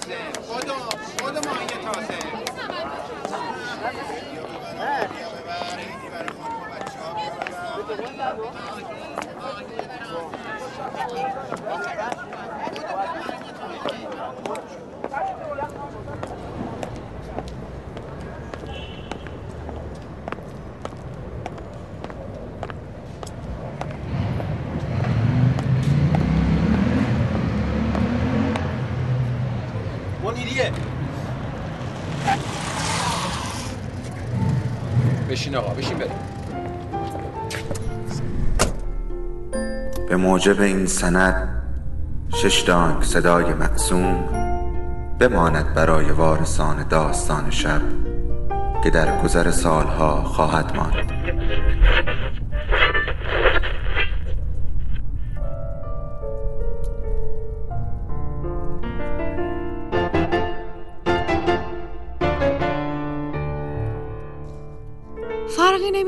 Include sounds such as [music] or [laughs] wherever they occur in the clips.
تازه. خودم خودم ماهی تازه. منیریه بشین آقا بشین بریم. به موجب این سند شش دانگ صدای مقسوم بماند برای وارثان داستان شب که در گذر سالها خواهد ماند.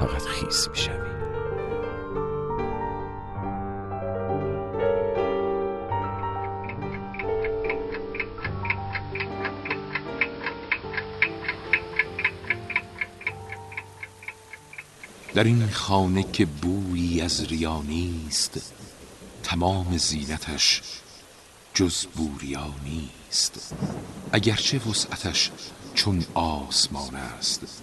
فقط خیس می شوی. در این خانه که بویی از ریا نیست تمام زینتش جز بوریا نیست اگرچه وسعتش چون آسمان است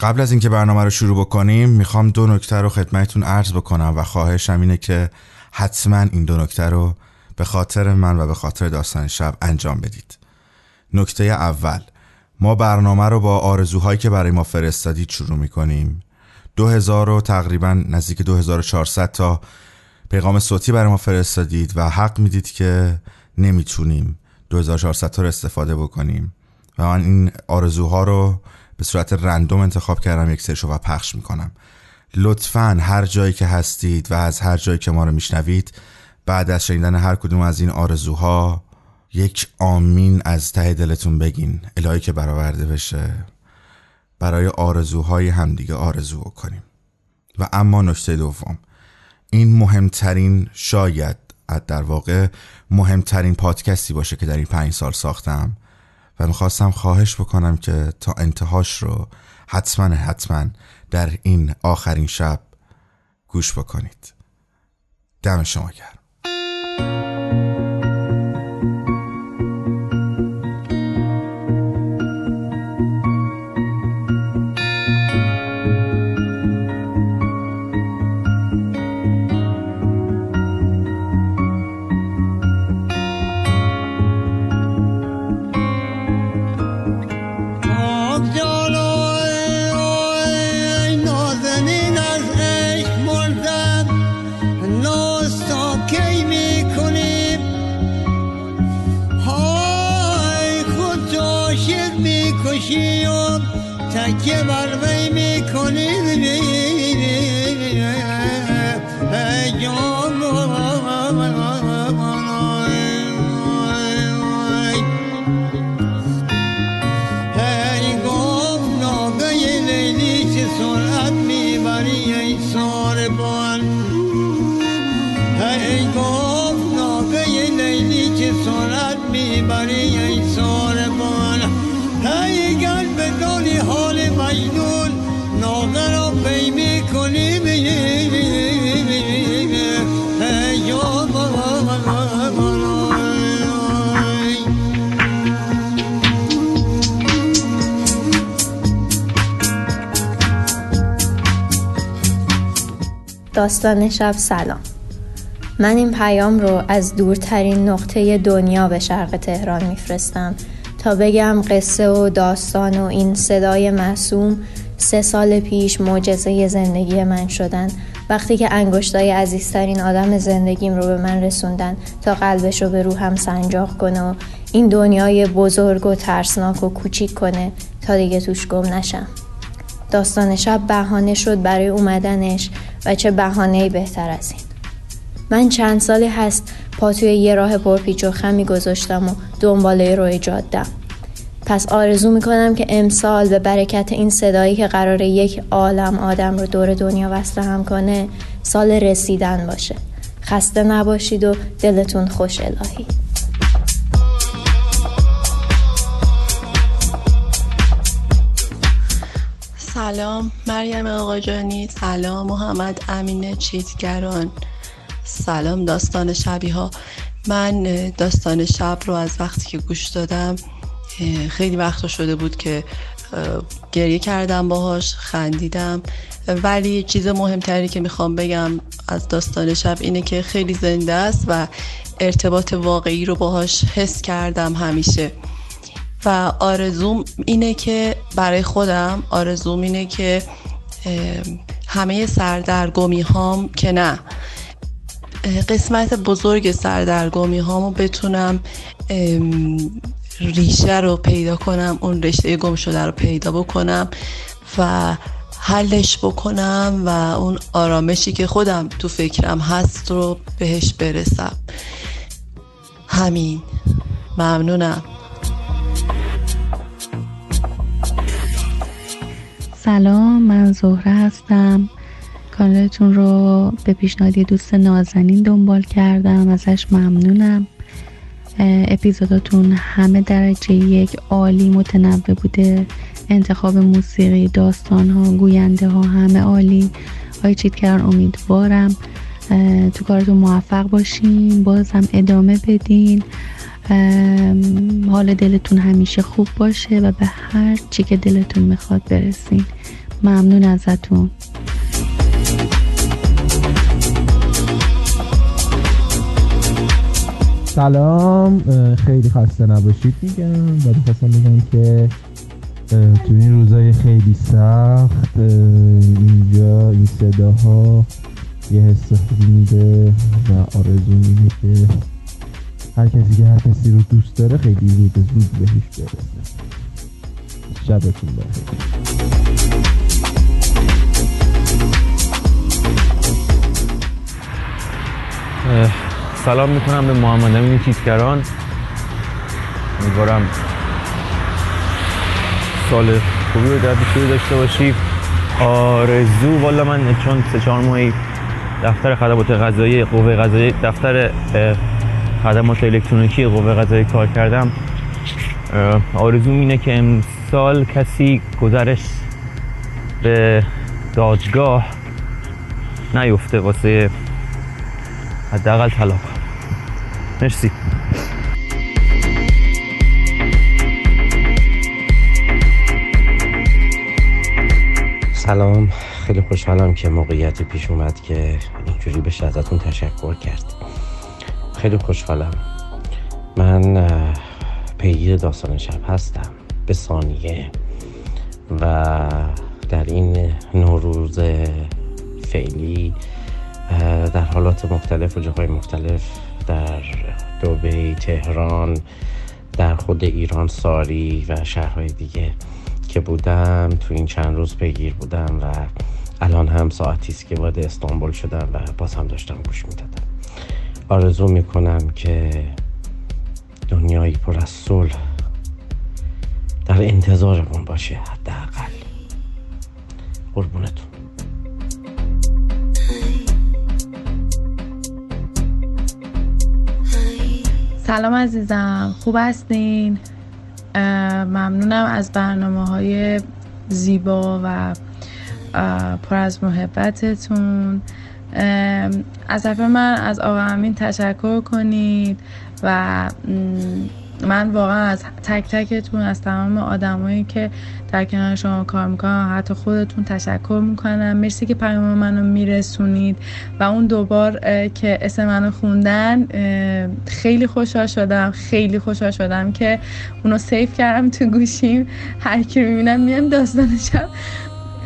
قبل از اینکه برنامه رو شروع بکنیم می‌خوام دو نکته رو خدمتتون عرض بکنم و خواهشم اینه که حتما این دو نکته رو به خاطر من و به خاطر داستان شب انجام بدید. نکته اول ما برنامه رو با آرزوهایی که برای ما فرستادید شروع می‌کنیم. 2000 و تقریبا نزدیک 2400 تا پیغام صوتی برای ما فرستادید و حق می‌دید که نمی‌تونیم 2400 تا رو استفاده بکنیم. و من این آرزوها رو به صورت رندوم انتخاب کردم یک سرشو و پخش می‌کنم. لطفا هر جایی که هستید و از هر جایی که ما رو میشنوید بعد از شنیدن هر کدوم از این آرزوها یک آمین از ته دلتون بگین. الهی که برآورده بشه. برای آرزوهای همدیگه آرزو کنیم و اما نکته دوم. این مهمترین شاید در واقع مهمترین پادکستی باشه که در این پنج سال ساختم. و می‌خواستم خواهش بکنم که تا انتهاش رو حتما حتما در این آخرین شب گوش بکنید. دم شما گرم. مجنون ناغه را پی می‌کنیم. داستان شب سلام. من این پیام رو از دورترین نقطه دنیا به شرق تهران میفرستم. تا بگم قصه و داستان و این صدای معصوم سه سال پیش معجزه زندگی من شدن. وقتی که انگشتای عزیزترین آدم زندگیم رو به من رسوندن تا قلبش رو به روحم سنجاق کنه و این دنیای بزرگ و ترسناک و کوچیک کنه تا دیگه توش گم نشم. داستان شب بهانه شد برای اومدنش و چه بهانه بهتر از این. من چند سالی هست پا توی یه راه پرپیچ و خمی گذاشتم و دنباله روی جادم پس آرزو می‌کنم که امسال به برکت این صدایی که قرار یک عالم آدم رو دور دنیا وصله هم کنه سال رسیدن باشه. خسته نباشید و دلتون خوش الهی. سلام مریم آقاجانی سلام محمد امین چیتگران. سلام داستان شبی ها من داستان شب رو از وقتی که گوش دادم خیلی وقت شده بود که گریه کردم باهاش خندیدم. ولی چیز مهمتری که می‌خوام بگم از داستان شب اینه که خیلی زنده است و ارتباط واقعی رو باهاش حس کردم همیشه. و آرزوم اینه که برای خودم آرزوم اینه که همه سردرگمی هام که نه. قسمت بزرگ سردرگمی هامو بتونم ریشه رو پیدا کنم اون رشته گم شده رو پیدا بکنم و حلش بکنم و اون آرامشی که خودم تو فکرم هست رو بهش برسم. همین. ممنونم. سلام من زهره هستم. کانالتون رو به پیشنهادی دوست نازنین دنبال کردم ازش ممنونم. اپیزوداتون همه درجه یک عالی متنوع بوده. انتخاب موسیقی داستان ها گوینده ها همه عالی. های چیتکران امیدوارم. تو کارتون موفق باشین. بازم ادامه بدین. حال دلتون همیشه خوب باشه و به هر چی که دلتون می‌خواد برسین. ممنون ازتون. سلام. خیلی خسته نباشید میگم. و خواستم بگم که تو این روزای خیلی سخت اینجا این صداها یه حس خوبی میده و آرزو میده. که هر کسی که هر کسی رو دوست داره خیلی زود زود بهش برسه. شبتون بخیر. سلام می‌کنم به محمد امین تیتگران امیدوارم سال خوبی رو در پیش داشته باشی. آرزو والا من چون سه چهار ماهی دفتر خدمات غذایی قوه غذایی دفتر خدمات الکترونیکی قوه غذایی کار کردم. آرزو اینه که امسال کسی گذرش به دادگاه نیفته واسه حداقل طلاق. مرسی. سلام. خیلی خوشحالم که موقعیتی پیش اومد که اینجوری بشه ازتون تشکر کرد. خیلی خوشحالم. من پیگیر داستان شب هستم. به ثانیه. و در این نوروز فعلی در حالات مختلف و جاهای مختلف در دوبی تهران در خود ایران ساری و شهرهای دیگه که بودم تو این چند روز پیگیر بودم و الان هم ساعتی است که وارد استانبول شدم و باز هم داشتم گوش می‌دادم. آرزو می‌کنم که دنیایی پر از صلح در انتظارمون باشه حداقل. قربونتون. سلام عزیزم. خوب هستین؟ ممنونم از برنامه های زیبا و پر از محبتتون. از طرف من از آقا امین تشکر کنید و من واقعا از تک تکتون از تمام آدمایی که در کنار شما کار می‌کنن حتی خودتون تشکر می‌کنم. مرسی که پیام منو میرسونید. و اون دوبار که اسم منو خوندن خیلی خوشحال شدم خیلی خوشحال شدم که اونو سیف کردم تو گوشیم. هر کی می‌بینم میام داستانشم.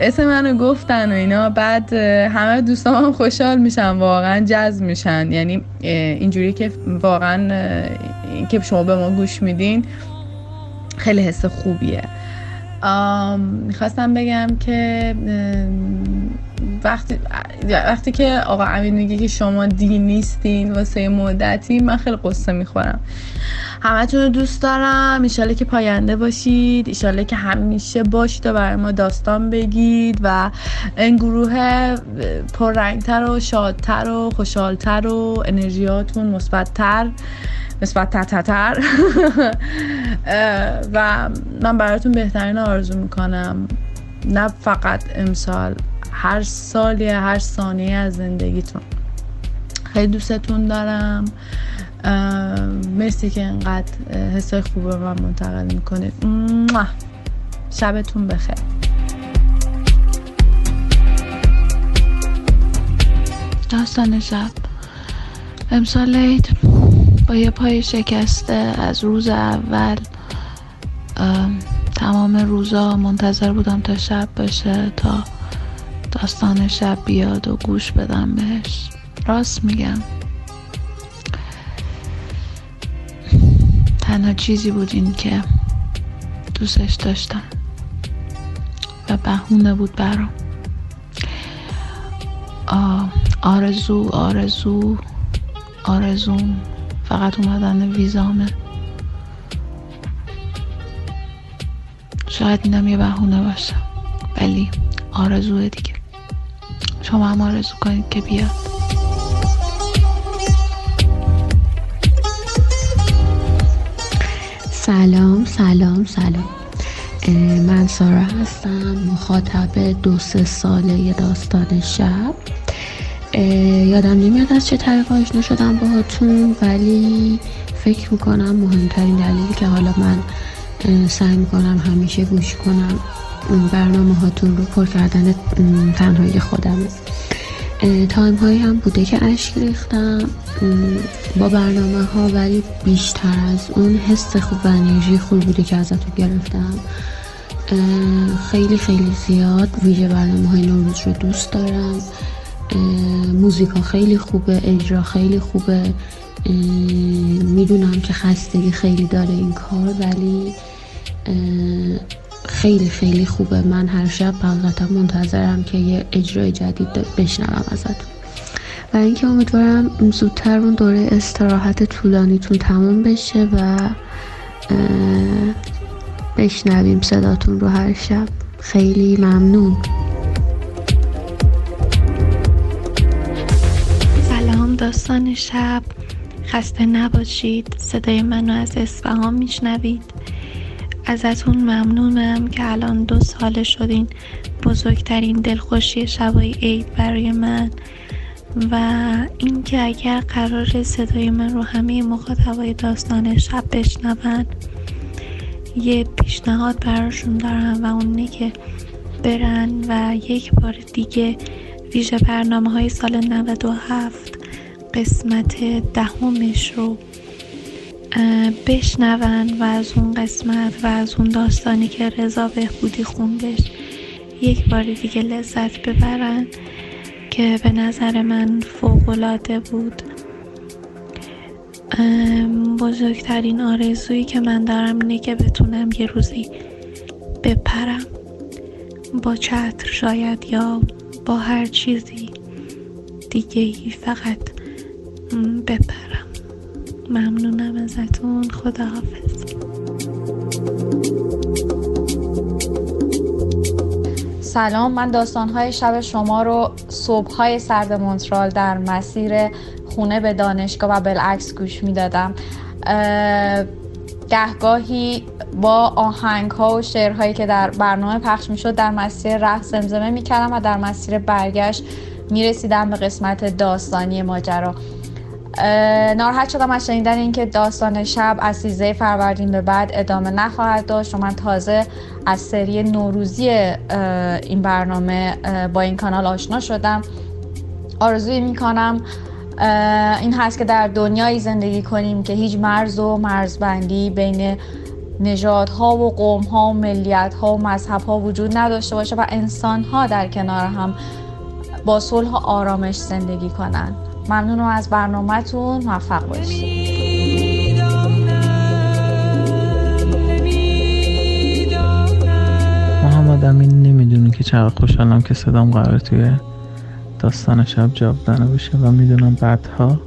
اسم منو گفتن و اینا. بعد همه دوستان هم خوشحال میشن واقعا جذب میشن. یعنی اینجوری که واقعا که شما به ما گوش میدین خیلی حس خوبیه. می‌خواستم بگم که وقتی وقتی که آقا امین میگه که شما دین نیستین واسه مدتی من خیلی قصه می‌خورم. همتون رو دوست دارم. ایشاله که پاینده باشید ایشاله که همیشه باشید و برای ما داستان بگید و این گروه پررنگتر و شادتر و خوشحالتر و انرژیاتون مثبتتر. نسبت تر [laughs] و من براتون بهترین آرزو می‌کنم. نه فقط امسال هر سالی هر ثانیه از زندگیتون. خیلی دوستتون دارم. مرسی که اینقدر حسای خوب رو من منتقل می‌کنید. شبتون بخیر. داستان شب. امسال عید. یه پای شکسته از روز اول تمام روزا منتظر بودم تا شب باشه تا داستان شب بیاد و گوش بدم بهش. راست میگم. تنها چیزی بود این که دوستش داشتم و بهونه بود برام. آرزو آرزو آرزوم. فقط اومدن ویزامه. شاید اینم یه بهونه باشه ولی آرزوه دیگه. شما هم آرزو کنید که بیاد. سلام سلام سلام. من سارا هستم مخاطب دو سه ساله داستان شب. یادم نمیاد از چه طریق آشنا شدم باهاتون ولی فکر می‌کنم مهمترین دلیلی که حالا من سعی می‌کنم همیشه گوش کنم برنامه هاتون رو پر کردن تنهایی خودمه. تایم هایی هم بوده که اشک ریختم با برنامه ها ولی بیشتر از اون حس خوب و انرژی خوب بوده که ازتون گرفتم. خیلی خیلی زیاد ویژه برنامه های نوروز رو دوست دارم. موزیکا خیلی خوبه اجرا خیلی خوبه. می‌دونم که خستگی خیلی داره این کار ولی خیلی خیلی خوبه. من هر شب حقیقتا منتظرم که یه اجرای جدید بشنوم ازتون. و اینکه امیدوارم زودتر اون دوره استراحت طولانیتون تموم بشه و بشنویم صداتون رو هر شب. خیلی ممنون. داستان شب خسته نباشید. صدای منو از اصفهان میشنوید. ازتون ممنونم که الان دو ساله شدین بزرگترین دلخوشی شبای عید برای من و اینکه اگر قرار صدای من رو همه مخاطبای داستان شب بشنون یه پیشنهاد براشون دارم و اونه که برن و یک بار دیگه ویژه برنامه های سال 97 قسمت دهمش رو بشنون و از اون قسمت و از اون داستانی که رضا بهبودی خوندش یک بار دیگه لذت ببرن که به نظر من فوقالعاده بود. بزرگترین آرزویی که من دارم اینه که بتونم یه روزی بپرم با چتر شاید یا با هر چیزی دیگه فقط بپرم. ممنونم ازتون. خداحافظ. سلام من داستانهای شب شما رو صبحهای سرد مونترال در مسیر خونه به دانشگاه و بالعکس گوش می‌دادم. گهگاهی با آهنگ ها و شعرهایی که در برنامه پخش می‌شد در مسیر رفت زمزمه می‌کردم و در مسیر برگشت می‌رسیدم به قسمت داستانی ماجرا. ناراحت شدم از شنیدن اینکه داستان شب از 13 فروردین به بعد ادامه نخواهد داشت. و من تازه از سری نوروزی این برنامه با این کانال آشنا شدم. آرزوی می‌کنم این هست که در دنیایی زندگی کنیم که هیچ مرز و مرزبندی بین نژادها و قومها و ملیتها و مذهبها وجود نداشته باشه و انسانها در کنار هم با صلح و آرامش زندگی کنن ممنونم از برنامهتون موفق باشید. محمد امین نمی‌دونی که چقدر خوشحالم که صدام قرار توی داستان شب جاودانه بشه و می‌دونم بعدها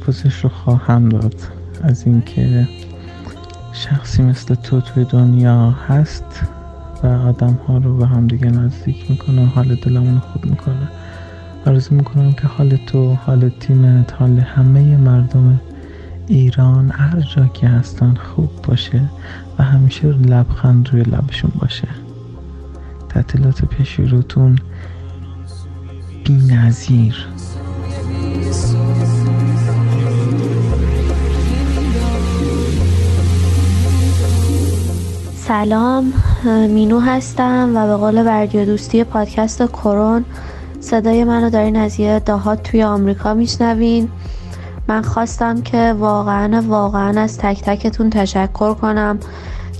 پوزش رو خواهم داد. از اینکه شخصی مثل تو توی دنیا هست و آدم ها رو به هم دیگه نزدیک می‌کنه و حال دلمون خوب می‌کنه. آرزو می‌کنم که حال تو حال تیمت حال همه مردم ایران هر جا که هستن خوب باشه و همیشه لبخند روی لبشون باشه. تعطیلات پیش روتون بی نظیر سلام مینو هستم و به قول بردیا دوستی پادکست کرون صدای منو دارین از یه دهات توی آمریکا میشنوین. من خواستم که واقعا واقعا از تک تکتون تشکر کنم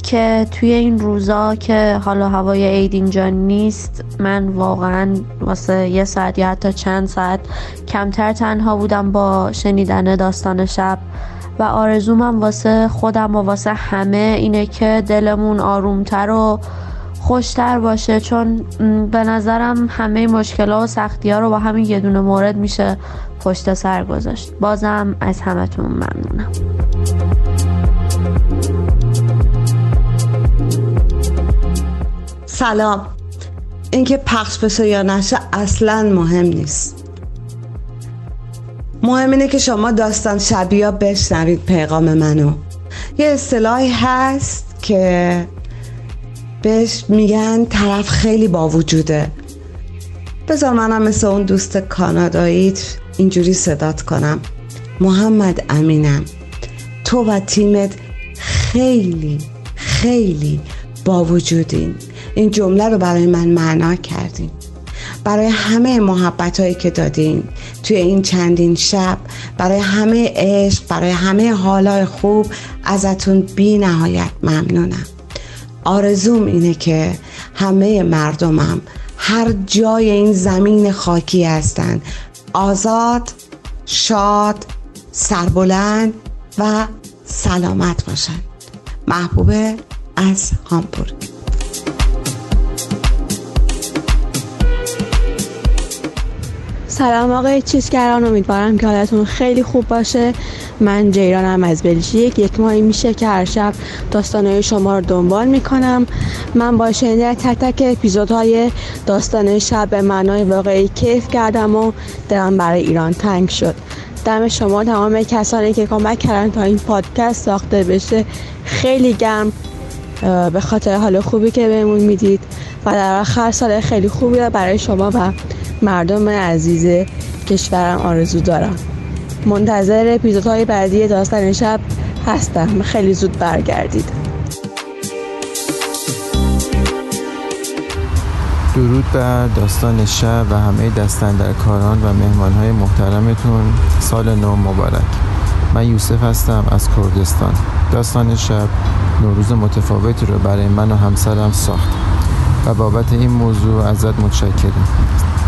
که توی این روزا که حالا هوای عید اینجا نیست من واقعا واسه یه ساعت یا حتی چند ساعت کمتر تنها بودم با شنیدن داستان شب. و آرزومم واسه خودم و واسه همه اینه که دلمون آرومتر و خوشتر باشه چون به نظرم همه مشکلات و سختی ها رو با همین یه دونه مورد میشه پشت سر گذاشت. بازم از همتون ممنونم. سلام. اینکه پخش بشه یا نشه اصلا مهم نیست. مهم اینه که شما داستان شبیه بشنوید پیغام منو. یه اصطلاحی هست که بهش میگن طرف خیلی با وجوده. بذار منم مثل اون دوست کاناداییت اینجوری صدات کنم. محمد امینم. تو و تیمت خیلی خیلی با وجودین. این جمله رو برای من معنا کردین. برای همه محبت هایی که دادین. توی این چندین شب برای همه عشق برای همه حالای خوب ازتون بی نهایت ممنونم. آرزوم اینه که همه مردمم هر جای این زمین خاکی هستن. آزاد شاد سربلند و سلامت باشن. محبوبه از هامبورگ سلام آقای چیزگران امیدوارم که حالتون خیلی خوب باشه. من جیرانم از بلژیک. یک ماهی میشه که هر شب داستانهای شما رو دنبال می‌کنم. من با شنیدن تک تک اپیزودهای داستان شب به معنای واقعی کیف کردم و دلم برای ایران تنگ شد. دم شما تمام کسانی که کمک کردن تا این پادکست ساخته بشه خیلی گرم. به خاطر حال خوبی که بهمون می‌دید و در آخر سال خیلی خوبی برای شما و مردم عزیز کشورم آرزو دارم. منتظر اپیزودهای بعدی داستان شب هستم. خیلی زود برگردید. درود بر داستان شب و همه دستن در کاران و مهمانهای محترمتون. سال نو مبارک. من یوسف هستم از کردستان. داستان شب نوروز متفاوتی رو برای من و همسرم ساخت و بابت این موضوع ازت متشکریم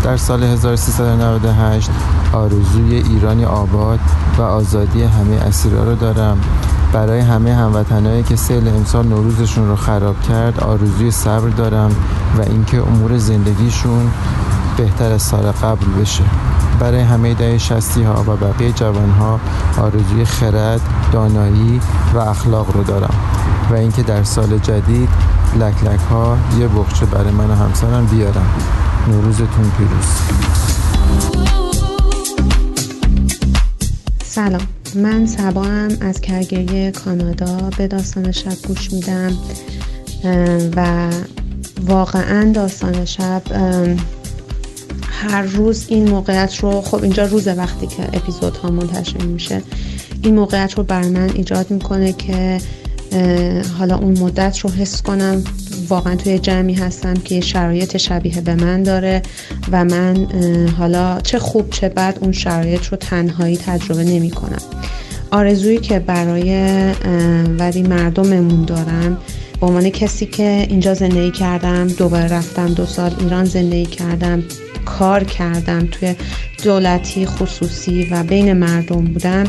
در سال 1398 آرزوی ایرانی آباد و آزادی همه اسیرا رو دارم. برای همه هموطنایی که سیل امسال نوروزشون رو خراب کرد آرزوی صبر دارم و اینکه امور زندگیشون بهتر از سال قبل بشه. برای همه دهه شستی ها و بقیه جوان ها آرزوی خرد، دانایی و اخلاق رو دارم و اینکه در سال جدید لک لک ها یه بخچه برای من و همسرم بیارم نوروزتون پیروز. سلام. من سبا از کرگری کانادا. به داستان شب گوش میدم. و واقعا داستان شب هر روز این موقعیت رو خب اینجا روز وقتی که اپیزود ها منتشر میشه این موقعیت رو بر من ایجاد می‌کنه که حالا اون مدت رو حس کنم. واقعا توی جمعی هستم که شرایط شبیه به من داره و من حالا چه خوب چه بد اون شرایط رو تنهایی تجربه نمی کنم. آرزویی که برای ولی مردممون دارم به عنوان کسی که اینجا زندگی کردم دوباره رفتم دو سال ایران زندگی کردم کار کردم توی دولتی خصوصی و بین مردم بودم.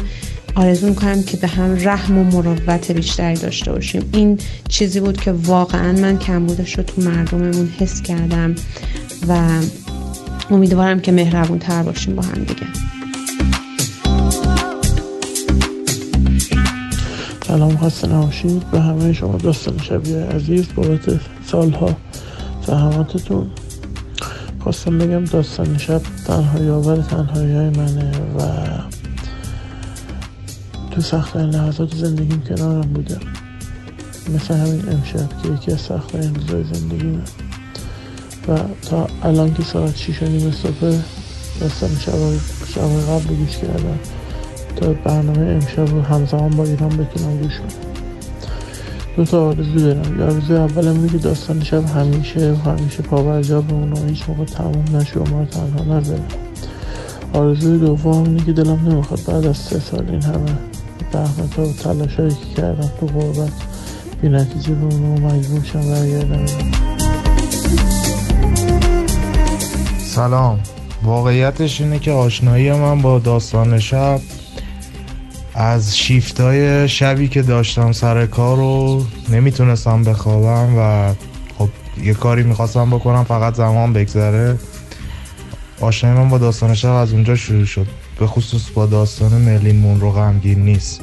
آرزو می‌کنم که به هم رحم و مروت بیشتری داشته باشیم. این چیزی بود که واقعا من کمبودش رو تو مردممون حس کردم و امیدوارم که مهربون تر باشیم با هم دیگه. سلام خسته نباشید. به همه شما دوستان شبیه عزیز بابت سالها زحماتتون. خواستم بگم داستان شب تنهایی آور تنهایی های منه و تو لحظات زندگیم کنارم بوده. مثل همین امشب که یکی از سخت روزای زندگیمه و تا الان که ساعت شیش و نیم صبح داستان شب قبل گوش کردم. تا برنامه امشب رو همزمان با ایران بتونم گوش کنم. دو تا آرزو دارم. یه آرزو اولم که داستان شب همیشه همیشه پاورجا بمونه و هیچ موقع تموم نشه و ما تنها نذاره. آرزوی دوم اینه که دلم نمی‌خواد بعد از سه سال این همه زحمت و تلاش هایی که کردم تو غربت بی نتیجه بمونه و مجبور شم برگردم. سلام. واقعیتش اینه که آشنایی من با داستان شب از شیفتای شبی که داشتم سر کار رو نمی‌تونستم بخوابم و خب یه کاری می‌خواستم بکنم فقط زمان بگذره. آشنایی من با داستان شب از اونجا شروع شد. به خصوص با داستان مرلین مون رو غمگین نیست.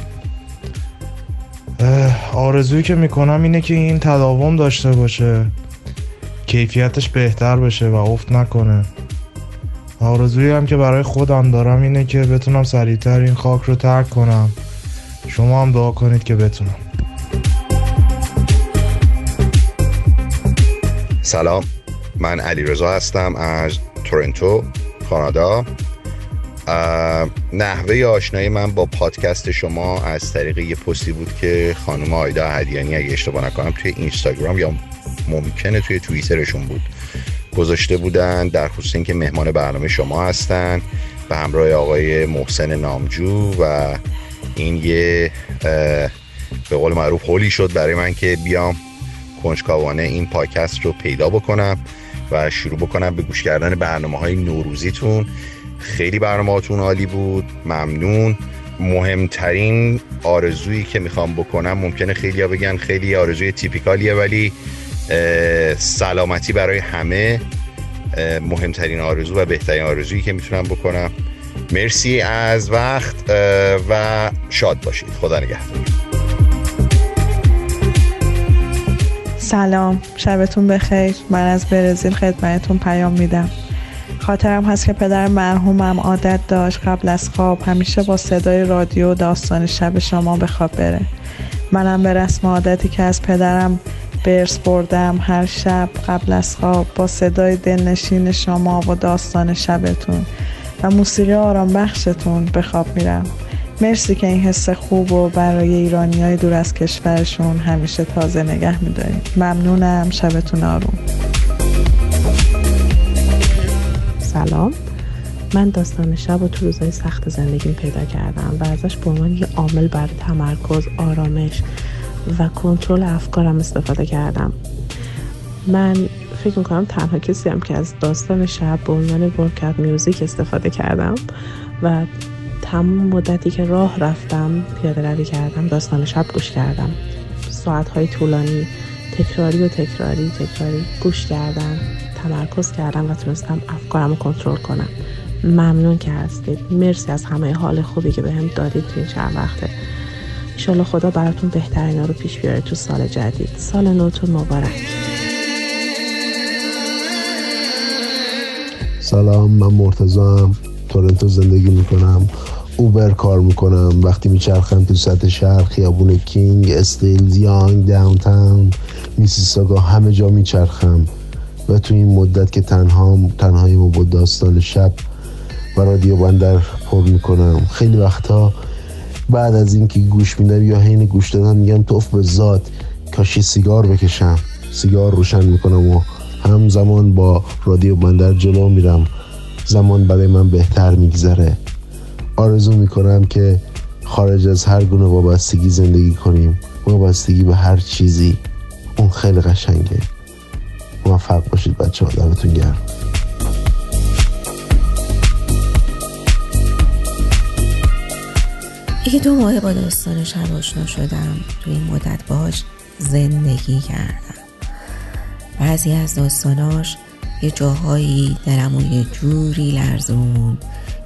آرزویی که می‌کنم اینه که این تداوم داشته باشه. کیفیتش بهتر بشه و افت نکنه. آرزویی هم که برای خودم دارم اینه که بتونم سریعتر این خاک رو ترک کنم. شما هم دعا کنید که بتونم. سلام. من علی رضا هستم از تورنتو کانادا. نحوه آشنایی من با پادکست شما از طریق یه پستی بود که خانم آیدا هدیانی اگه اشتباه نکنم توی اینستاگرام یا ممکنه توی توییترشون بود. گذاشته بودن در خصوص اینکه مهمان برنامه شما هستن به همراه آقای محسن نامجو و این یه به قول معروف هولی شد برای من که بیام کنجکاوانه این پادکست رو پیدا بکنم و شروع بکنم به گوش کردن برنامه های نوروزیتون. خیلی برنامهاتون عالی بود. ممنون. مهمترین آرزویی که می‌خوام بکنم ممکنه خیلی ها بگن خیلی آرزوی تیپیکالیه ولی سلامتی برای همه. مهمترین آرزو و بهترین آرزویی که می‌تونم بکنم. مرسی از وقت و شاد باشید. خدا نگهدار. سلام. شبتون بخیر. من از برزیل خدمتتون پیام میدم. خاطرم هست که پدر مرحومم عادت داشت قبل از خواب همیشه با صدای رادیو داستان شب شما به خواب بره. منم به رسم عادتی که از پدرم برس بردم هر شب قبل از خواب با صدای دلنشین شما و داستان شبتون و موسیقی آرام بخشتون به خواب میرم. مرسی که این حس خوب و برای ایرانی های دور از کشورشون همیشه تازه نگه میدارید ممنونم. شبتون آروم. سلام. من داستان شب و تو روزهای سخت زندگیم پیدا کردم و ازش به عنوان یه عامل برای تمرکز آرامش و کنترل افکارم استفاده کردم. من فکر می‌کنم تنها کسی هم که از داستان شب به عنوان ورکت میوزیک استفاده کردم و تمام مدتی که راه رفتم پیاده روی کردم داستان شب گوش کردم. ساعت های طولانی تکراری و تکراری تکراری گوش کردم. تمرکز کردم و تونستم افکارم رو کنترل کنم. ممنون که هستید. مرسی از همه حال خوبی که بهم به دادید تو این چند وقته. ایشالله خدا براتون بهترین رو پیش بیاره تو سال جدید. سال نوتون مبارک. سلام من مرتزام تورنتو زندگی می‌کنم. اوبر کار می‌کنم. وقتی میچرخم تو سطح شهر خیابون کینگ استیل یانگ داونتاون میسیساگا همه جا میچرخم. و تو این مدت که تنها تنهایی با داستان شب و رادیو بندر پر می‌کنم. خیلی وقتا بعد از اینکه گوش میدم یا حین گوش دادن میگم توف به ذات کاشی سیگار بکشم. سیگار روشن می‌کنم و همزمان با رادیو بندر جلو میرم. زمان برای من بهتر میگذره. آرزو می‌کنم که خارج از هر گونه وابستگی زندگی کنیم. وابستگی به هر چیزی. اون خیلی قشنگه. موفق باشید بچه ها دمتون گرم. یه دو ماه با داستان شب آشنا شدم. تو این مدت باش زندگی کردم. بعضی از داستاناش یه جاهایی دلمو یه جوری لرزون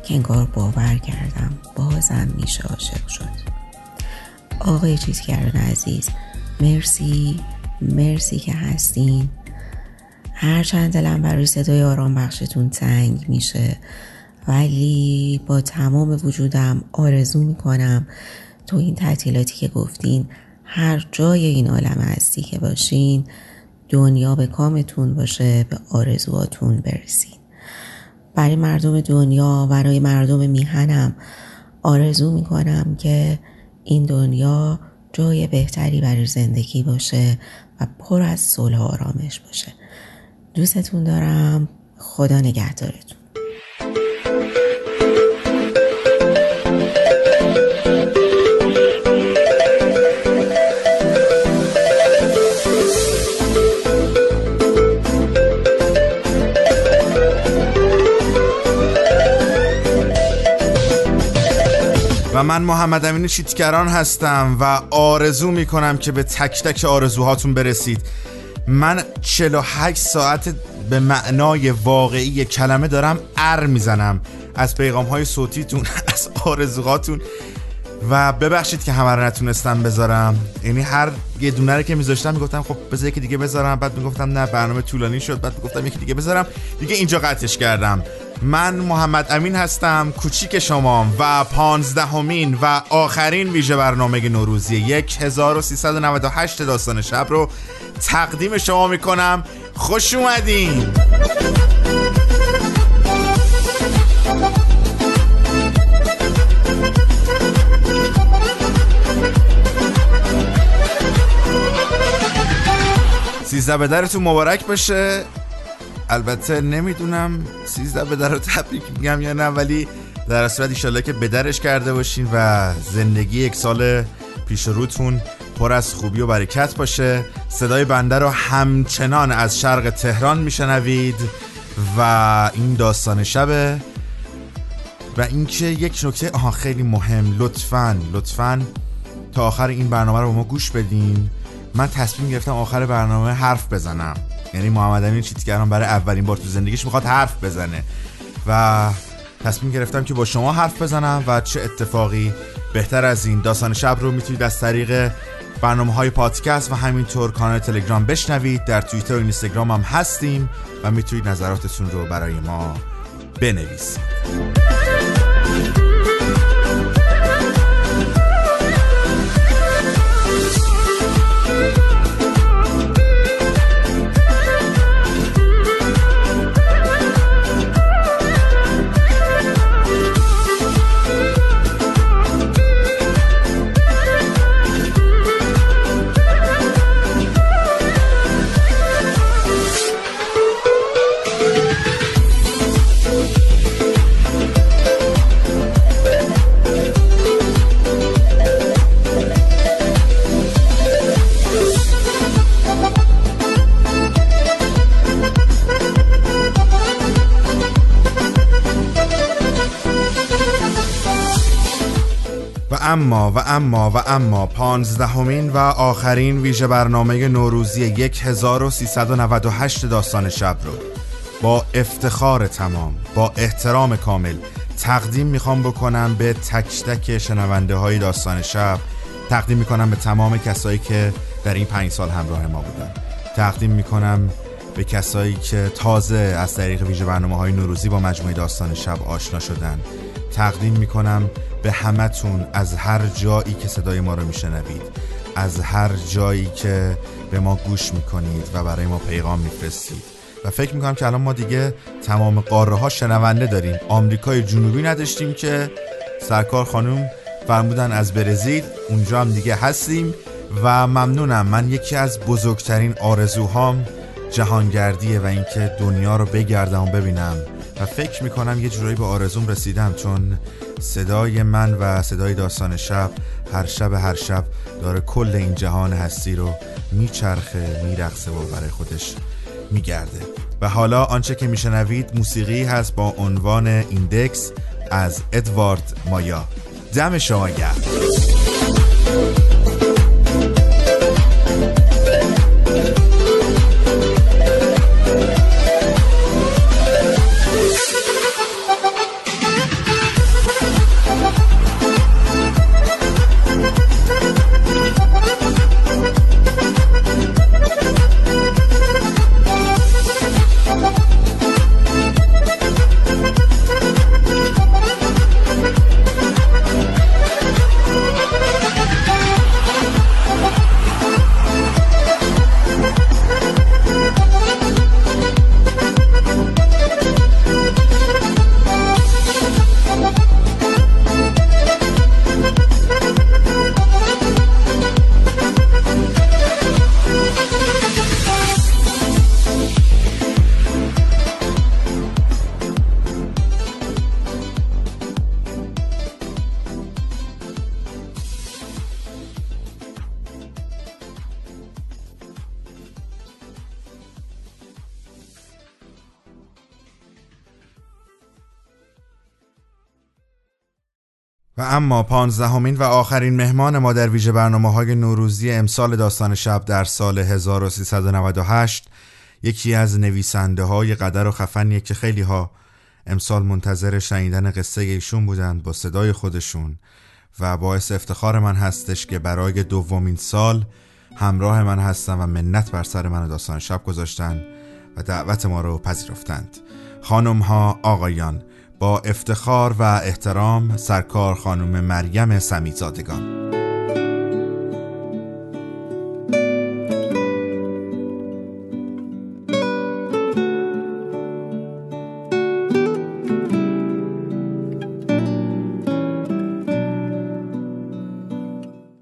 که انگار باور کردم بازم میشه عاشق شد. آقای چیزگران عزیز مرسی مرسی که هستین. هرچند دلم برای صدای آرام بخشتون تنگ میشه ولی با تمام وجودم آرزو می‌کنم تو این تعطیلاتی که گفتین هر جای این عالم هستی که باشین دنیا به کامتون باشه به آرزوهاتون برسین. برای مردم دنیا برای مردم میهنم آرزو می‌کنم که این دنیا جای بهتری برای زندگی باشه و پر از صلح و آرامش باشه. دوستتون دارم. خدا نگهدارتون. و من محمد امین چیتگران هستم و آرزو می‌کنم که به تک تک آرزوهاتون برسید. من 48 ساعت به معنای واقعی کلمه دارم ار می‌زنم. از پیغام های صوتیتون [laughs] از آرزوهاتون. و ببخشید که همه رو نتونستم بذارم. یعنی هر یه دونه رو که میذاشتم می‌گفتم خب بذار یکی دیگه بذارم. بعد می‌گفتم نه برنامه طولانی شد. بعد می‌گفتم یکی دیگه بذارم. دیگه اینجا قطعش کردم. من محمد امین هستم کوچیک شما و پانزدهمین و آخرین ویژه برنامه نوروزی 1398 داستان شب رو تقدیم شما می‌کنم. خوش اومدین. سیزده به درتون مبارک باشه. البته نمی‌دونم سیزده به در رو تبریک میگم یا نه ولی در صورت ایشالله که بدرش کرده باشین و زندگی یک سال پیش روتون پر از خوبی و برکت باشه. صدای بنده رو همچنان از شرق تهران میشنوید و این داستان شبه و اینکه یک نکته آها خیلی مهم. لطفا لطفا تا آخر این برنامه رو با ما گوش بدین. من تصمیم گرفتم آخر برنامه حرف بزنم. یعنی محمد امین چیتگران برای اولین بار تو زندگیش می‌خواد حرف بزنه. و تصمیم گرفتم که با شما حرف بزنم و چه اتفاقی بهتر از این داستان شب رو می‌تونید از طریق برنامه های پادکست و همینطور کانال تلگرام بشنوید. در توییتر و اینستاگرام هم هستیم و می‌تونید نظراتتون رو برای ما بنویسید. اما و اما و اما پانزدهمین و آخرین ویژه برنامه نوروزی 1398 داستان شب رو. با افتخار تمام با احترام کامل تقدیم می‌خوام بکنم به تک تک شنونده های داستان شب. تقدیم می‌کنم به تمام کسایی که در این پنج سال همراه ما بودن. تقدیم می‌کنم به کسایی که تازه از طریق ویژه برنامه های نوروزی با مجموعه داستان شب آشنا شدن. تقدیم می‌کنم به همتون از هر جایی که صدای ما رو میشنوید از هر جایی که به ما گوش می‌کنید و برای ما پیغام میفرستید. و فکر می‌کنم که الان ما دیگه تمام قاره ها شنونده داریم. آمریکای جنوبی نداشتیم که سرکار خانم فرمودن از برزیل اونجا هم دیگه هستیم و ممنونم. من یکی از بزرگترین آرزوهام جهانگردیه و اینکه دنیا رو بگردم و ببینم و فکر می‌کنم یه جورایی به آرزوم رسیدم چون صدای من و صدای داستان شب هر شب هر شب داره کل این جهان هستی رو میچرخه میرقصه و برای خودش میگرده. و حالا آنچه که میشنوید موسیقی هست با عنوان ایندکس از ادوارد مایا. دم شما گرد و اما پانزدهمین و آخرین مهمان ما در ویژه برنامه های نوروزی امسال داستان شب در سال 1398 یکی از نویسنده های قدر و خفنیه که خیلی ها امسال منتظر شنیدن قصه ایشون بودند با صدای خودشون و باعث افتخار من هستش که برای دومین سال همراه من هستن و منت بر سر من داستان شب گذاشتن و دعوت ما رو پذیرفتند. خانم ها آقایان با افتخار و احترام سرکار خانم مریم سمیزادگان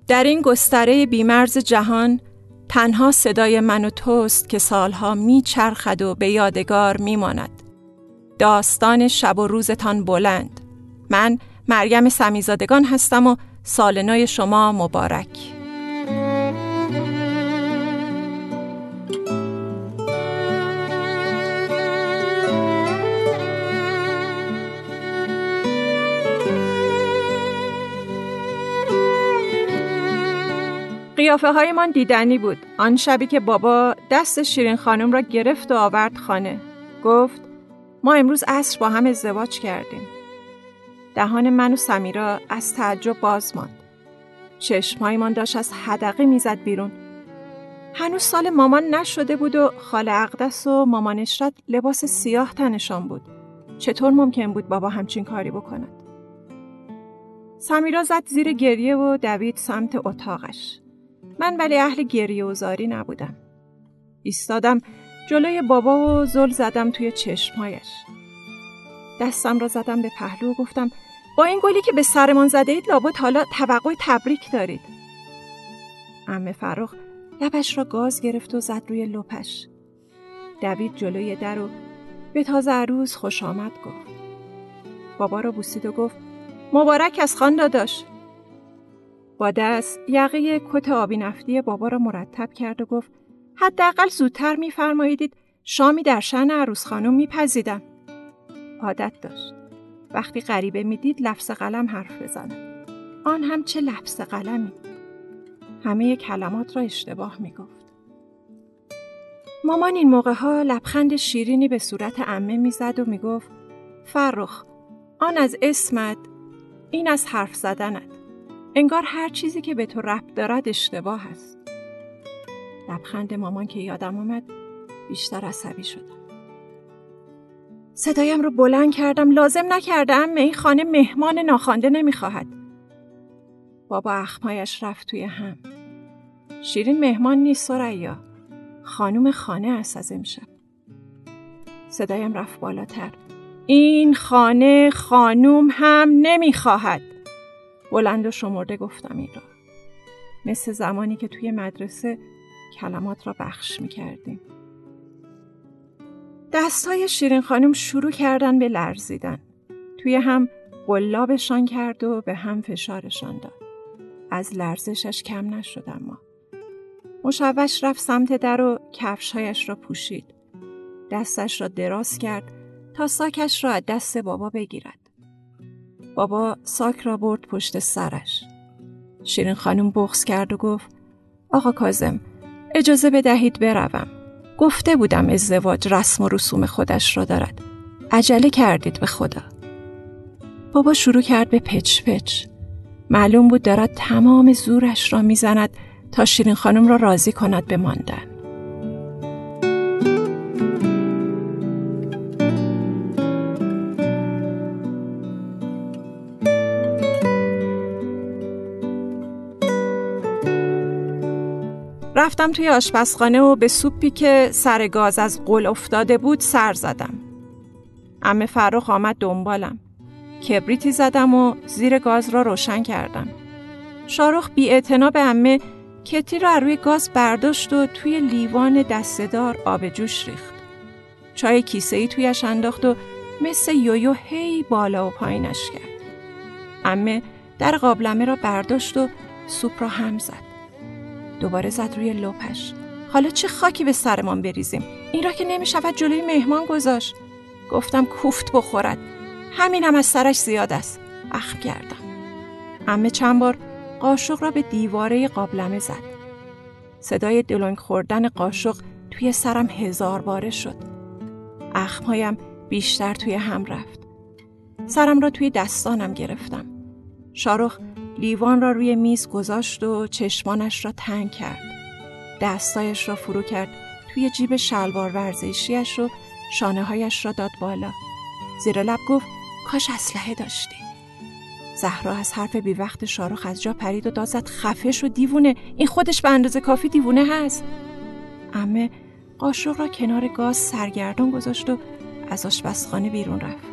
در این گستره بیمرز جهان تنها صدای من و توست که سالها میچرخد و به یادگار میماند. داستان شب و روزتان بلند. من مریم سمیزادگان هستم و سال نو شما مبارک. قیافه های من دیدنی بود. آن شبی که بابا دست شیرین خانم را گرفت و آورد خانه. گفت ما امروز عصر با هم ازدواج کردیم. دهان من و سمیرا از تعجب باز ماند. چشمهایمان داشت از حدقه می‌زد بیرون. هنوز سال مامان نشده بود و خاله اقدس و مامان اشرت لباس سیاه تنشان بود. چطور ممکن بود بابا همچین کاری بکند؟ سمیرا زد زیر گریه و دوید سمت اتاقش. من ولی اهل گریه و زاری نبودم. ایستادم جلوی بابا و زل زدم توی چشمهایش. دستم را زدم به پهلو و گفتم با این گلی که به سرمان زده اید لابد حالا توقع تبریک دارید. امه فرخ لبش را گاز گرفت و زد روی لپش. دوید جلوی در و به تازه عروس خوش آمد گفت. بابا را بوسید و گفت مبارک از خان داداش. با دست یقه کت آبی نفتی بابا را مرتب کرد و گفت حداقل زودتر میفرماییدید شامی در شن عروس خانم میپذیدم. عادت داشت. وقتی غریبه می‌دید لفظ قلم حرف بزنه. آن هم چه لفظ قلمی. همه کلمات را اشتباه می‌گفت. مامان این موقع ها لبخند شیرینی به صورت امه می‌زد و می‌گفت فرخ آن از اسمت این از حرف زدنت انگار هر چیزی که به تو ربط دارد اشتباه است لبخند مامان که یادم آمد بیشتر عصبی شدم. صدایم رو بلند کردم. لازم نکردم این خانه مهمان ناخوانده نمی‌خواهد. بابا اخمایش رفت توی هم. شیرین مهمان نیست سریا. خانوم خانه است از امشب صدایم رفت بالاتر. این خانه خانوم هم نمی‌خواهد. بلند و شمرده گفتم این را. مثل زمانی که توی مدرسه کلمات را بخش می کردیم. دستای شیرین خانم شروع کردن به لرزیدن. توی هم قلابشان کرد و به هم فشارشان داد. از لرزشش کم نشد اما. مشوش رفت سمت در و کفشهایش را پوشید. دستش را دراز کرد تا ساکش را از دست بابا بگیرد. بابا ساک را برد پشت سرش. شیرین خانم بغز کرد و گفت آقا کازم اجازه بدهید بروم. گفته بودم ازدواج رسم و رسوم خودش را دارد. عجله کردید به خدا. بابا شروع کرد به پچ پچ. معلوم بود دارد تمام زورش را می‌زند تا شیرین خانم را راضی کند به. رفتم توی آشپزخانه و به سوپی که سر گاز از قل افتاده بود سر زدم. امه فرخ آمد دنبالم. کبریتی زدم و زیر گاز را روشن کردم. شارخ بی به امه کتی را روی گاز برداشت و توی لیوان دستدار آب جوش ریخت. چای کیسه ای تویش انداخت و مثل یویو هی بالا و پایینش کرد. امه در قابلمه را برداشت و سوپ را هم زد. دوباره زد روی لپش. حالا چه خاکی به سرمان بریزیم؟ این را که نمی‌شود جلوی مهمان گذاشت. گفتم کوفت بخورد. همینم از سرش زیاد است. اخم کردم امه چند بار قاشق را به دیواره قابلمه زد. صدای دلنگ خوردن قاشق توی سرم هزار باره شد. اخمهایم بیشتر توی هم رفت. سرم را توی دستانم گرفتم. شارخ لیوان را روی میز گذاشت و چشمانش را تنگ کرد. دستایش را فرو کرد توی جیب شلوار ورزشیش و شانه هایش را داد بالا. زیر لب گفت کاش اسلحه داشتی. زهرا از حرف بی وقت شارخ از جا پرید و دازد خفه شو دیوونه این خودش به اندازه کافی دیوونه هست. امه قاشق را کنار گاز سرگردان گذاشت و از آشپزخانه بیرون رفت.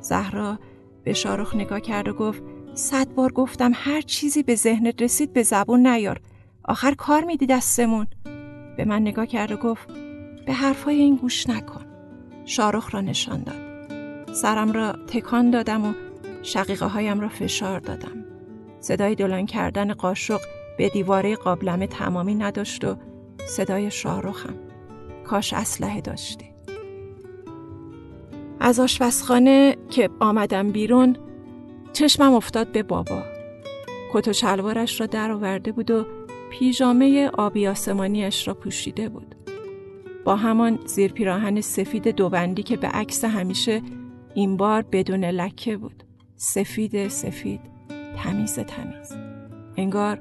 زهرا به شارخ نگاه کرد و گفت صد بار گفتم هر چیزی به ذهنت رسید به زبون نیار. آخر کار میدی دستمون. به من نگاه کرد و گفت به حرفای این گوش نکن. شارخ را نشان داد. سرم را تکان دادم و شقیقه هایم را فشار دادم. صدای دلان کردن قاشق به دیواره قابلمه تمامی نداشت و صدای شارخم کاش اسلحه داشتی. از آشپزخانه که آمدم بیرون چشمم افتاد به بابا. کت و شلوارش را در آورده بود و پیژامه آبی آسمانیش را پوشیده بود. با همان زیر پیراهن سفید دوبندی که به عکس همیشه این بار بدون لکه بود. سفید سفید، تمیز تمیز. انگار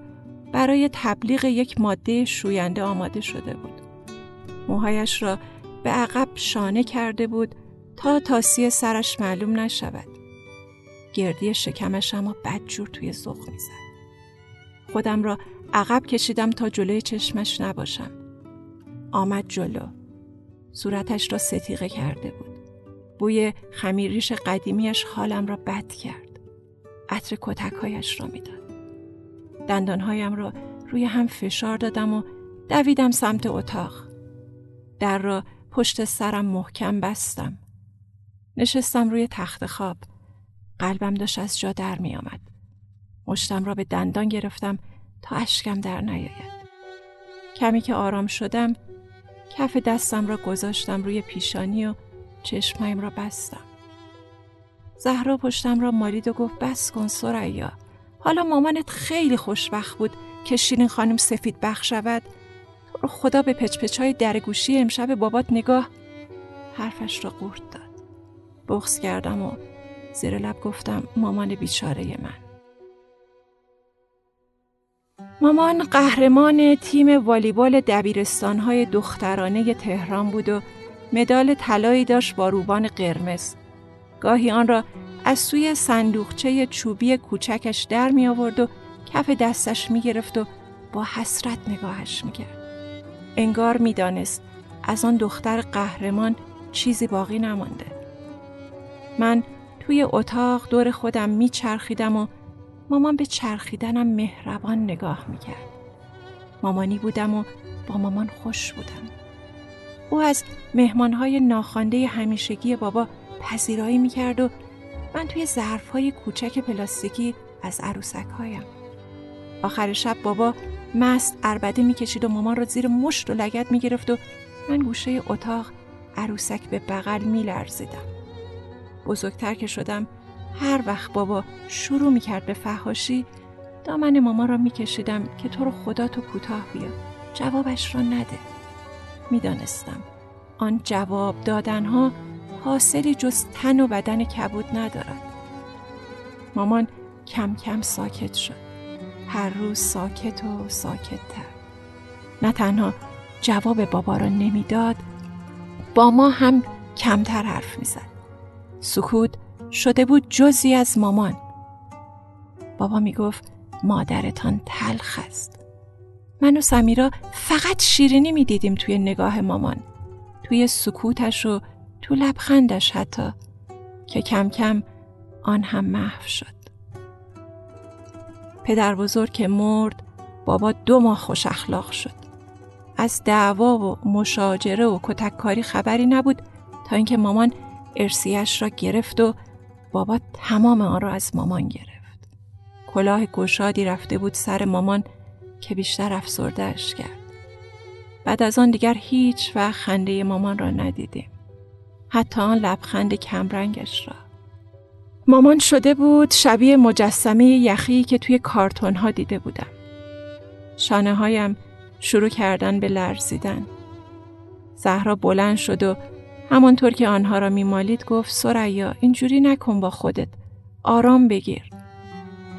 برای تبلیغ یک ماده شوینده آماده شده بود. موهایش را به عقب شانه کرده بود تا تاسی سرش معلوم نشود. گردی شکمش اما بدجور توی زغ می‌زد. خودم را عقب کشیدم تا جلوی چشمش نباشم. آمد جلو. صورتش را ستیقه کرده بود. بوی خمیریش قدیمیش حالم را بد کرد. عطر کتکهایش را می‌داد. دندانهایم را روی هم فشار دادم و دویدم سمت اتاق. در را پشت سرم محکم بستم. نشستم روی تخت خواب. قلبم داشت از جا در می آمد. مشتم را به دندان گرفتم تا اشکم در نیاید. کمی که آرام شدم کف دستم را گذاشتم روی پیشانی و چشمایم را بستم. زهرا پشتم را مالید و گفت بس کن سریا. حالا مامانت خیلی خوشبخت بود که شیرین خانم سفید بخش شود. رو خدا به پچ های در گوشی امشب بابات نگاه حرفش را قورت داد. بغز کردم و زیر لب گفتم مامان بیچاره من مامان قهرمان تیم والیبال دبیرستانهای دخترانه تهران بود و مدال طلایی داشت با روبان قرمز. گاهی آن را از سوی صندوقچه چوبی کوچکش در می آورد و کف دستش می گرفت و با حسرت نگاهش می کرد. انگار می دانست از آن دختر قهرمان چیزی باقی نمانده من توی اتاق دور خودم میچرخیدم و مامان به چرخیدنم مهربان نگاه می‌کرد مامانی بودم و با مامان خوش بودم او از مهمانهای ناخوانده همیشگی بابا پذیرایی می‌کرد و من توی ظرفهای کوچک پلاستیکی از عروسک هایم. آخر شب بابا مست اربده می‌کشید و مامان را زیر مشت و لگت می‌گرفت و من گوشه اتاق عروسک به بغل میلرزیدم. بزرگتر که شدم هر وقت بابا شروع می‌کرد به فهاشی دامن ماما را میکشیدم که تو رو خدا تو کوتاه بیا جوابش را نده. می‌دانستم. آن جواب دادنها حاصلی جز تن و بدن کبود ندارد. مامان کم کم ساکت شد. هر روز ساکت و ساکتتر. نه تنها جواب بابا را نمی‌داد با ما هم کمتر حرف می‌زد. سکوت شده بود جزی از مامان. بابا می‌گفت مادرتان تلخ است. من و سمیرا فقط شیرینی می‌دیدیم توی نگاه مامان. توی سکوتش و تو لبخندش حتی که کم کم آن هم محو شد. پدر بزرگ که مرد بابا دو ماه خوش اخلاق شد. از دعوا و مشاجره و کتککاری خبری نبود تا اینکه مامان ارسیش را گرفت و بابا تمام آن را از مامان گرفت. کلاه گشادی رفته بود سر مامان که بیشتر افسردهش کرد. بعد از آن دیگر هیچ و خنده مامان را ندیدیم حتی آن لبخند کمرنگش را. مامان شده بود شبیه مجسمه یخی که توی کارتون ها دیده بودم. شانه هایم شروع کردن به لرزیدن. زهرا بلند شد و همانطور که آنها را میمالید گفت سریا اینجوری نکن با خودت آرام بگیر.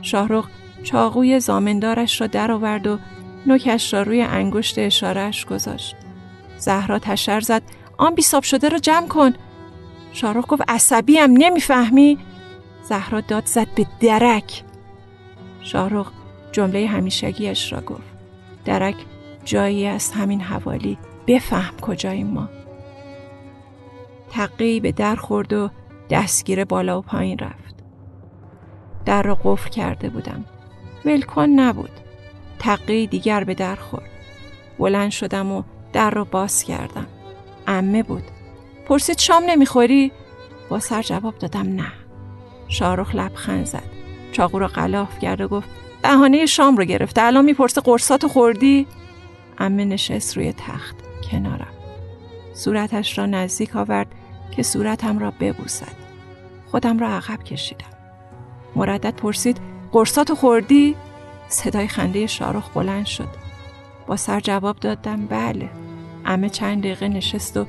شاهرخ چاقوی زامندارش را درآورد و نوکش را روی انگشت اشارهش گذاشت. زهرا تشر زد آن بیساب شده را جمع کن. شاهرخ گفت عصبیم نمی‌فهمی. زهرا داد زد به درک. شاهرخ جمله همیشگیش را گفت درک جایی است همین حوالی. بفهم کجاییم ما. تقی به در خورد و دستگیر بالا و پایین رفت. در را قفل کرده بودم. ولکن نبود. تقی دیگر به در خورد. بلند شدم و در را باز کردم. امه بود. پرسید شام نمی‌خوری؟ با سر جواب دادم نه. شارخ لبخند زد. چاقو را غلاف کرد و گفت بهانه شام رو گرفته الان می‌پرسه قرصاتو خوردی؟ امه نشست روی تخت کنارم. صورتش را نزدیک آورد که صورتم را ببوسد. خودم را عقب کشیدم. مردد پرسید قرصاتو خوردی؟ صدای خنده شارخ بلند شد. با سر جواب دادم بله. امه چند دقیقه نشست و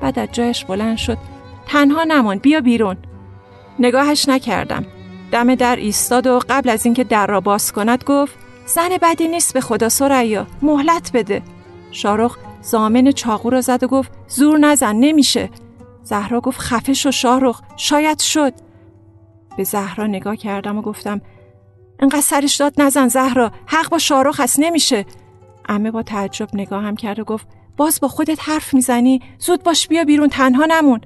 بعد از جایش بلند شد. تنها نمان بیا بیرون. نگاهش نکردم. دم در ایستاد و قبل از اینکه در را باز کند گفت زن بدی نیست به خدا سریا مهلت بده. شارخ زامن چاقو را زد و گفت زور نزن نمیشه. زهرا گفت خفه شو شاهرخ شاید شد. به زهرا نگاه کردم و گفتم انقدر سرش داد نزن زهرا حق با شاهرخ هست نمیشه. امه با تعجب نگاهم کرد و گفت باز با خودت حرف می‌زنی؟ زود باش بیا بیرون تنها نمون.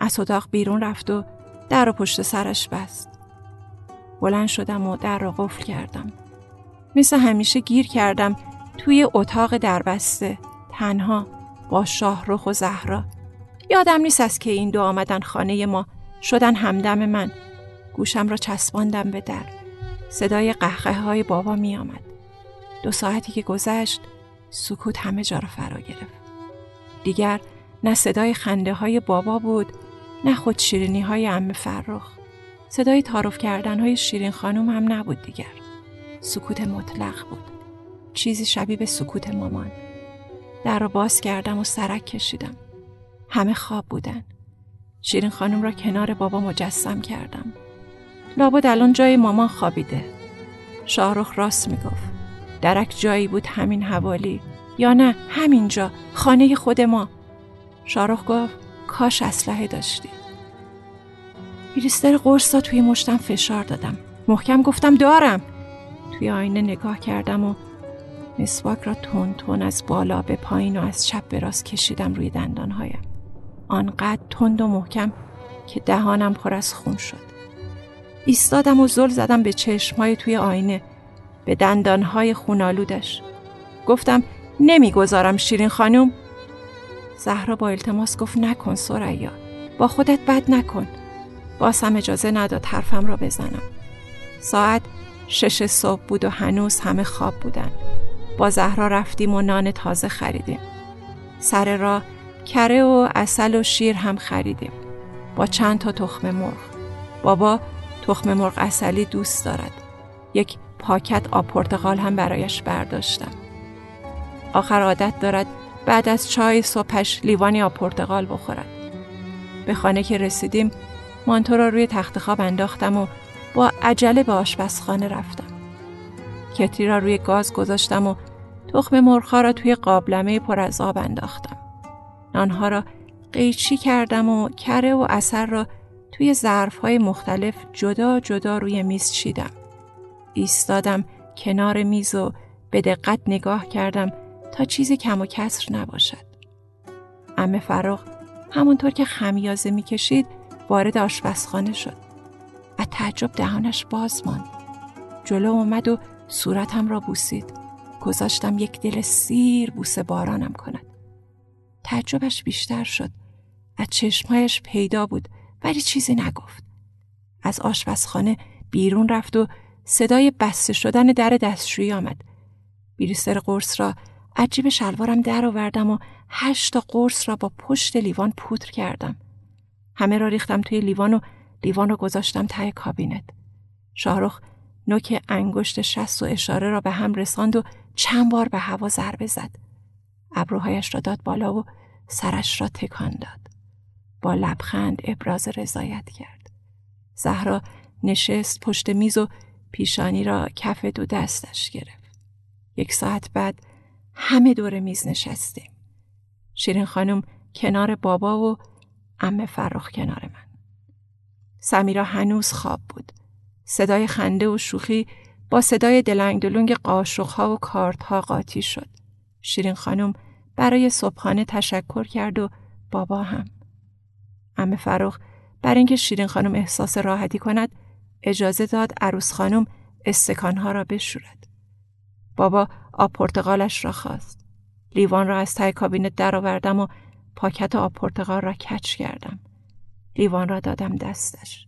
از اتاق بیرون رفت و در رو پشت سرش بست. بلند شدم و در رو قفل کردم. مثل همیشه گیر کردم توی اتاق دربسته تنها با شاهرخ و زهرا. یادم نیست از که این دو آمدن خانه ما. شدن همدم من. گوشم را چسباندم به در. صدای قهقه های بابا می آمد. دو ساعتی که گذشت سکوت همه جا را فرا گرفت. دیگر نه صدای خنده های بابا بود نه خود شیرینی های ام فرخ. صدای تعارف کردن های شیرین خانم هم نبود دیگر. سکوت مطلق بود. چیزی شبیه به سکوت مامان. در را باز کردم و سرک کشیدم. همه خواب بودن. شیرین خانم را کنار بابا مجسم کردم. لابد الان جای مامان خوابیده. شاهرخ راست می‌گفت. درک جایی بود همین حوالی؟ یا نه همینجا خانه خود ما. شاهرخ گفت کاش اسلحه داشتی. بیلیستر قرص توی مشتم فشار دادم. محکم گفتم دارم. توی آینه نگاه کردم و مسواک را تون تون از بالا به پایین و از چپ به راست کشیدم روی دندانهایم. آنقدر تند و محکم که دهانم پر از خون شد. ایستادم و زل زدم به چشمهای توی آینه به دندانهای خونالودش گفتم نمی‌گذارم شیرین خانم. زهرا با التماس گفت نکن سریا با خودت بد نکن. باسم اجازه نداد حرفم را بزنم. ساعت شش صبح بود و هنوز همه خواب بودن. با زهرا رفتیم و نان تازه خریدیم. سر راه کره و اصل و شیر هم خریدیم. با چند تا تخم مرغ. بابا تخم مرغ اصلی دوست دارد. یک پاکت آب پرتقال هم برایش برداشتم. آخر عادت دارد بعد از چای صبحش لیوانی آب پرتقال بخورد. به خانه که رسیدیم مانتو را روی تخت خواب انداختم و با عجله به آشپزخانه رفتم. کتری را روی گاز گذاشتم و تخم مرغها را توی قابلمه پر از آب انداختم. نانها را قیچی کردم و کره و اثر را توی ظرفهای مختلف جدا جدا روی میز چیدم. ایستادم کنار میز و به دقت نگاه کردم تا چیزی کم و کسر نباشد. امه فراغ همونطور که خمیازه می‌کشید وارد آشپزخانه شد. و تعجب دهانش باز ماند. جلو اومد و صورتم را بوسید. گذاشتم یک دل سیر بوسه بارانم کند. تعجبش بیشتر شد. از چشمهایش پیدا بود ولی چیزی نگفت. از آشپزخانه بیرون رفت و صدای بسته شدن در دستشویی آمد. بیریستر قرص را عجیب شلوارم در آوردم و هشت تا قرص را با پشت لیوان پودر کردم. همه را ریختم توی لیوان و لیوان را گذاشتم ته کابینت. شاهرخ نوک انگشت شست و اشاره را به هم رساند و چند بار به هوا ضربه زد. ابروهایش را داد بالا و سرش را تکان داد. با لبخند ابراز رضایت کرد. زهرا نشست پشت میز و پیشانی را کف دو دستش گرفت. یک ساعت بعد همه دور میز نشستیم. شیرین خانم کنار بابا و ام فرخ کنار من. سمیرا هنوز خواب بود. صدای خنده و شوخی با صدای دلنگ دلونگ قاشقها و کارتها قاطی شد. شیرین خانم برای صبحانه تشکر کرد و بابا هم. ام فروخ بر اینکه شیرین خانم احساس راحتی کند اجازه داد عروس خانم استکانها را بشورد. بابا آب پرتقالش را خواست. لیوان را از تای کابینت درآوردم و پاکت آب پرتقال را کچ کردم. لیوان را دادم دستش.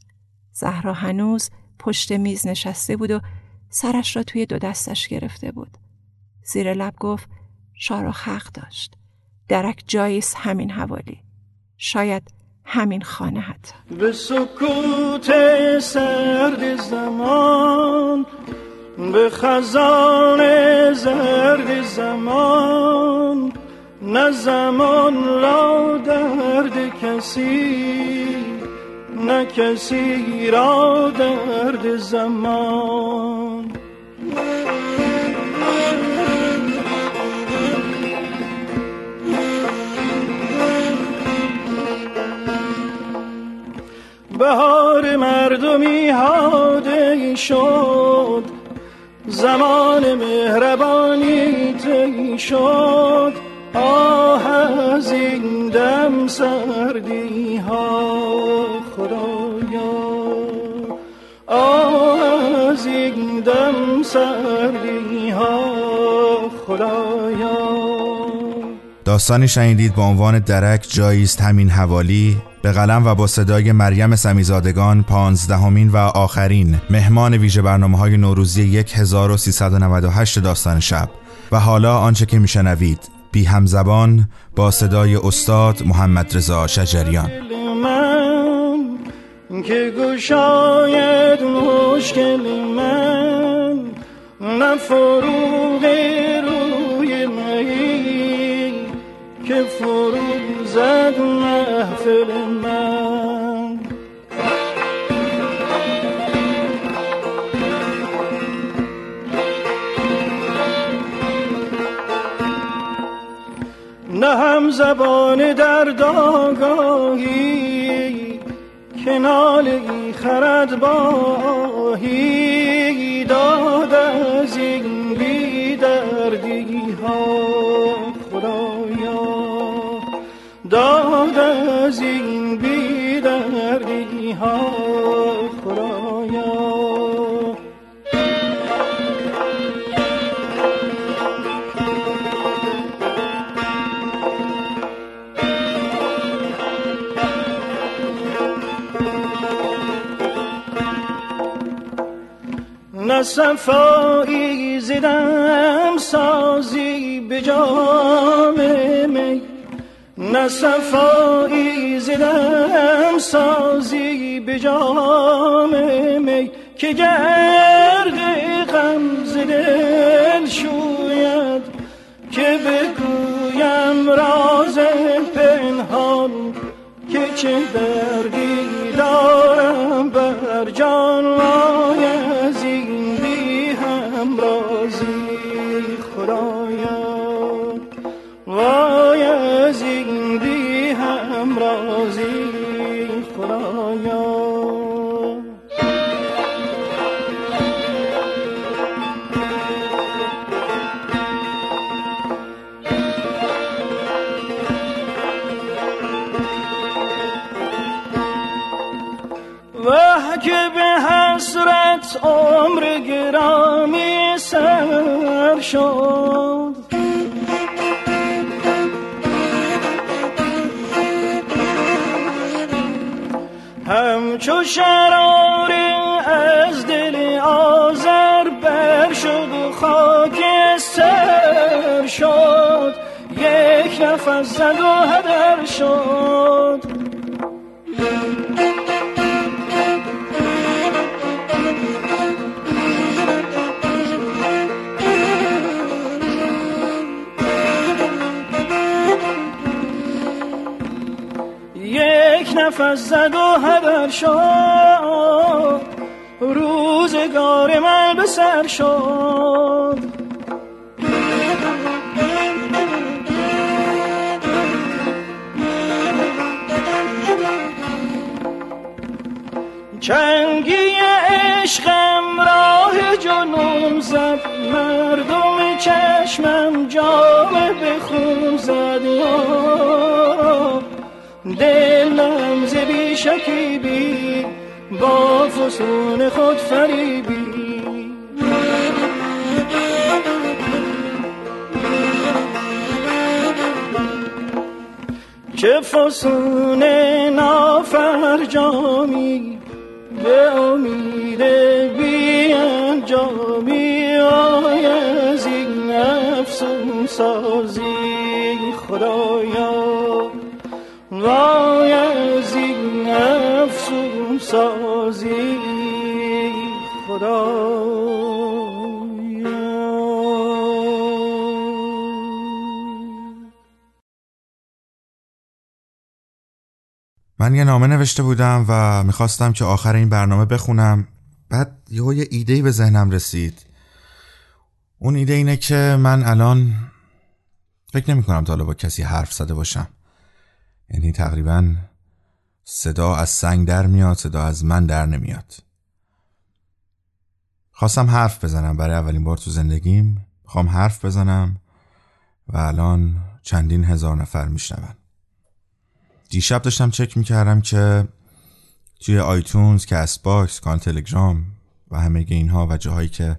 زهرا هنوز پشت میز نشسته بود و سرش را توی دو دستش گرفته بود. زیر لب گفت شارا حق داشت. درک جاییست همین حوالی. شاید همین خانه حتی. به سکوت سرد زمان به خزان زرد زمان نه زمان لا درد کسی نه کسی را درد زمان. بهار مردمی هاده شد زمان مهربانی تی شد. آه از این دم سردی ها خدایا. آه از این دم سردی ها خدایا. داستانی شنیدید با عنوان درک جاییست همین حوالی به قلم و با صدای مریم سمیزادگان پانزدهمین و آخرین مهمان ویژه برنامه های نوروزی 1398 داستان شب. و حالا آنچه که میشنوید بی همزبان با صدای استاد محمد رضا شجریان. که مشکل من نه فروغ مهی که فروغ زد محفل من. نه هم زبان در داگاهی که ناله خرد باهی داد از این بی دردی ها داد از این بیدردی ها خدایا زدم سازی به جام می نه صفایی زدم سازی به جام می که گرد غم دل شوید که بگویم راز پنهان که چه دردی دارم بر جان شد. همچو شرار از دل آزر بر شد و خاک سر شد. یک نفس زد و هدر شد. نفس زد و هدر شد. روزگار من به سر شد. چنگی عشقم راه جنون زد. مردم چشمم جام به خون زد. دلم ز بی شکیبی با فسون خود فریبی. چه فسون نافرجامی به امید بی انجامی. آی از این افسون سازی خدایا. وای از این افسون سازی. خدا من یه نامه نوشته بودم و می‌خواستم که آخر این برنامه بخونم. بعد یه یه ایده به ذهنم رسید. اون ایده اینه که من الان فکر نمی کنم تا با کسی حرف زده باشم. یعنی تقریبا صدا از سنگ در میاد صدا از من در نمیاد. خواستم حرف بزنم برای اولین بار تو زندگیم. می‌خوام حرف بزنم و الان چندین هزار نفر میشنون. دیشب داشتم چک می‌کردم که توی iTunes، Castbox، کانال تلگرام و همه اینها و جاهایی که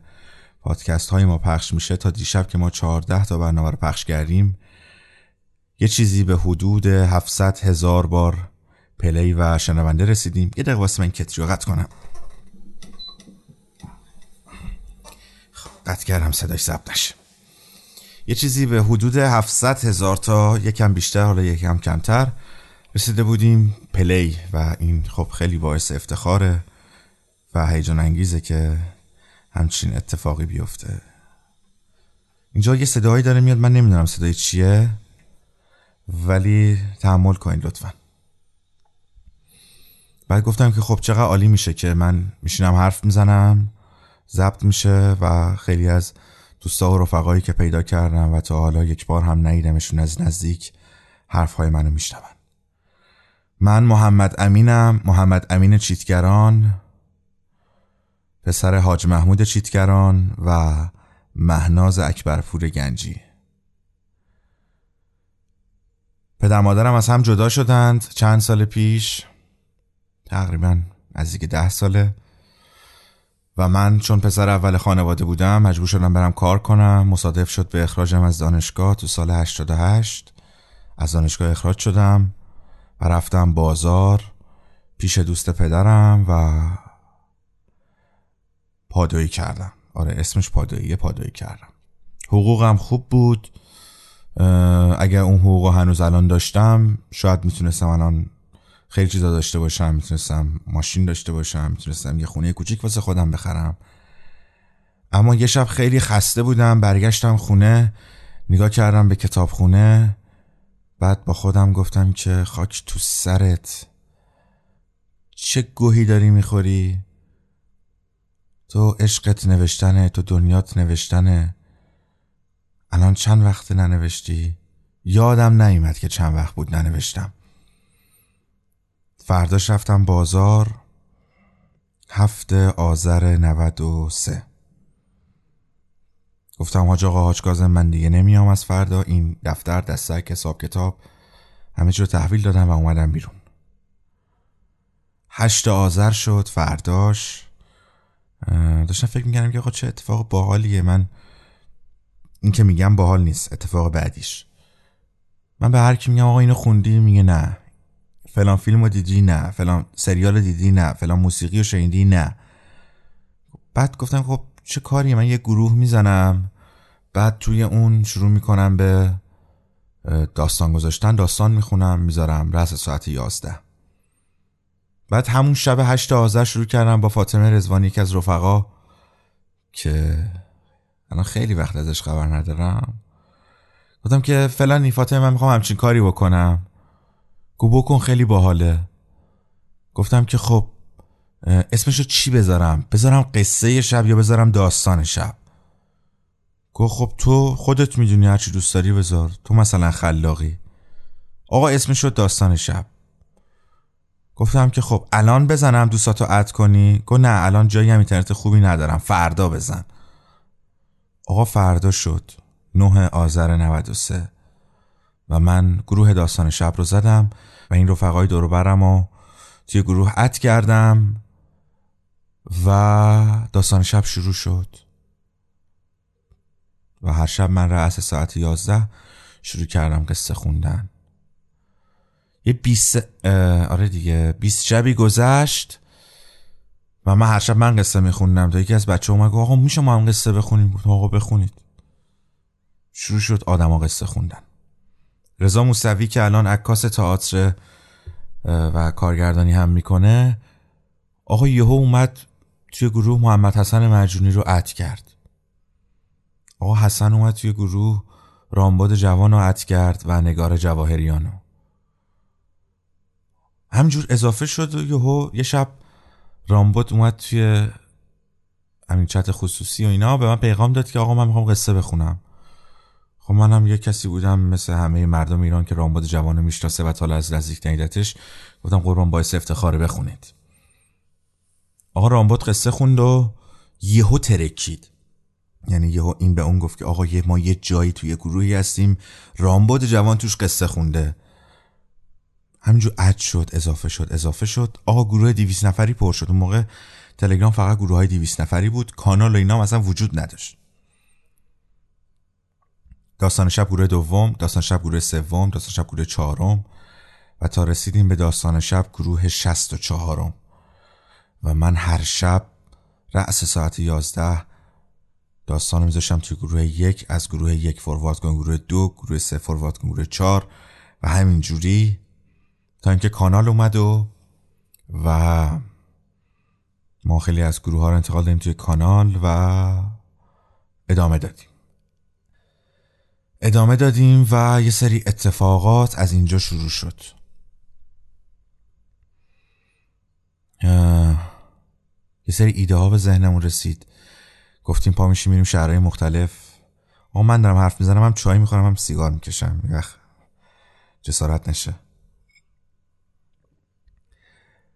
پادکست های ما پخش میشه تا دیشب که ما 14 تا برنامه رو پخش کردیم یه چیزی به حدود 700 هزار بار play و شنونده رسیدیم. یه دقیقه وایسا من کتری قطع کنم. خب، قطع کردم صداش ضبط نشه. یه چیزی به حدود 700 هزار تا یکم بیشتر حالا یکم کمتر رسیده بودیم. play و این خب خیلی باعث افتخاره و هیجان انگیزه که همچین اتفاقی بیفته. اینجا یه صدایی داره میاد من نمی‌دونم صدای چیه. ولی تحمل کنید لطفا. بعد گفتم که خب چقدر عالی میشه که من میشینم حرف می‌زنم ضبط میشه و خیلی از دوستا و رفقایی که پیدا کردم و تا حالا یک بار هم ندیدمشون از نزدیک حرفهای منو میشنون. من محمد امینم محمد امین چیتگران پسر حاج محمود چیتگران و مهناز اکبرپور گنجی. پدر مادرم از هم جدا شدند چند سال پیش. تقریبا نزدیک ده ساله. و من چون پسر اول خانواده بودم مجبور شدم برم کار کنم. مصادف شد به اخراجم از دانشگاه تو سال 88 از دانشگاه اخراج شدم و رفتم بازار پیش دوست پدرم و پادویی کردم. آره اسمش پادویی پادویی کردم. حقوقم خوب بود. اگر اون حقوق هنوز الان داشتم شاید می‌تونستم الان خیلی چیزا داشته باشم می‌تونستم ماشین داشته باشم می‌تونستم یه خونه کوچیک واسه خودم بخرم. اما یه شب خیلی خسته بودم برگشتم خونه نگاه کردم به کتاب خونه بعد با خودم گفتم که خاک تو سرت. چه گوهی داری می‌خوری؟ تو عشقت نوشتنه تو دنیات نوشتنه. الان چند وقت ننوشتی؟ یادم نیومد که چند وقت بود ننوشتم. فرداش رفتم بازار. هفته آذر 93 گفتم حاج آقا حاج کازم من دیگه نمیام از فردا. این دفتر دستک حساب کتاب همه رو تحویل دادم و اومدم بیرون. هشت آذر شد فرداش. داشتم فکر می‌کردم که آقا چه اتفاق باحالیه. من این که میگم باحال نیست اتفاق بعدیش. من به هر کی میگم آقا اینو خوندی؟ میگه نه. فلان فیلم رو دیدی؟ نه. فلان سریال دیدی؟ نه. فلان موسیقی رو شنیدی؟ نه. بعد گفتم خب چه کاری من یه گروه می‌زنم. بعد توی اون شروع می‌کنم به داستان گذاشتن. داستان می‌خونم می‌ذارم. رس ساعت یازده. بعد همون شب هشت آذر شروع کردم با فاطمه رزوانی که از رفقا که الان خیلی وقت ازش خبر ندارم. گفتم که فلانی فاطمه من می‌خوام همچین کاری بکنم. گو بکن خیلی باحاله. گفتم که خب اسمشو چی بذارم؟ بذارم قصه شب یا بذارم داستان شب؟ گفت خب تو خودت می‌دونی هرچی دوست داری بذار. تو مثلا خلاقی. آقا اسمشو داستان شب. گفتم که خب الان بزنم دوستاتو اد کنی؟ گفت نه الان جایی هم اینترنت خوبی ندارم. فردا بزن. آقا فردا شد. نه آذر 93 و من گروه داستان شب رو زدم و این رفقای دور برم و توی گروه اد کردم و داستان شب شروع شد. و هر شب من رأس ساعت یازده شروع کردم قصه خوندن. یه بیست آره دیگه بیست شبی گذشت. و من هر شب من قصه میخوندم تا یکی از بچه اومد آقا میشه ما هم قصه بخونیم؟ بود آقا بخونید. شروع شد آدما قصه خوندن. رضا موسوی که الان عکاس تئاتر و کارگردانی هم می‌کنه آقا یهو اومد توی گروه محمد حسن مرجونی رو اد کرد. آقا حسن اومد توی گروه رامباد جوان رو اد کرد و نگار جواهریانو همجور اضافه شد و یهو یه شب رامبد اومد توی همین چت خصوصی و اینا به من پیغام داد که آقا من می‌خوام قصه بخونم. خب منم یه کسی بودم مثل همه مردم ایران که رامبد جوانو می‌شناسه و تا از نزدیک ندیدتش گفتم قربان باعث افتخاره بخونید. آقا رامبد قصه خوند و یهو ترکید. یعنی یهو این به اون گفت که آقا یه ما یه جایی توی گروهی هستیم رامبد جوان توش قصه خونده. همینجور اد شد اضافه شد اضافه شد. آقا گروه دیویس نفری پر شد. اون موقع تلگرام فقط گروه های دیویس نفری بود. کانال و اینا اصلا وجود نداشت. داستان شب گروه دوم داستان شب گروه سوم داستان شب گروه چهارم. و تا رسیدیم به داستان شب گروه شست و چهارم. و من هر شب رأس ساعت یازده داستان میذاشتم توی گروه یک. از گروه یک فوروارد کن گروه دو گروه سه فوروارد کن گروه چهار. و همین جوری تا اینکه کانال اومد و و ما خیلی از گروه ها رو انتقال دادیم توی کانال و ادامه دادیم. ادامه دادیم و یه سری اتفاقات از اینجا شروع شد. یه سری ایده ها به ذهنمون رسید. گفتیم پا میشیم میریم شهرهای مختلف. آقا من دارم حرف می‌زنم هم چای می‌خورم هم سیگار می‌کشم. یخ جسارت نشه.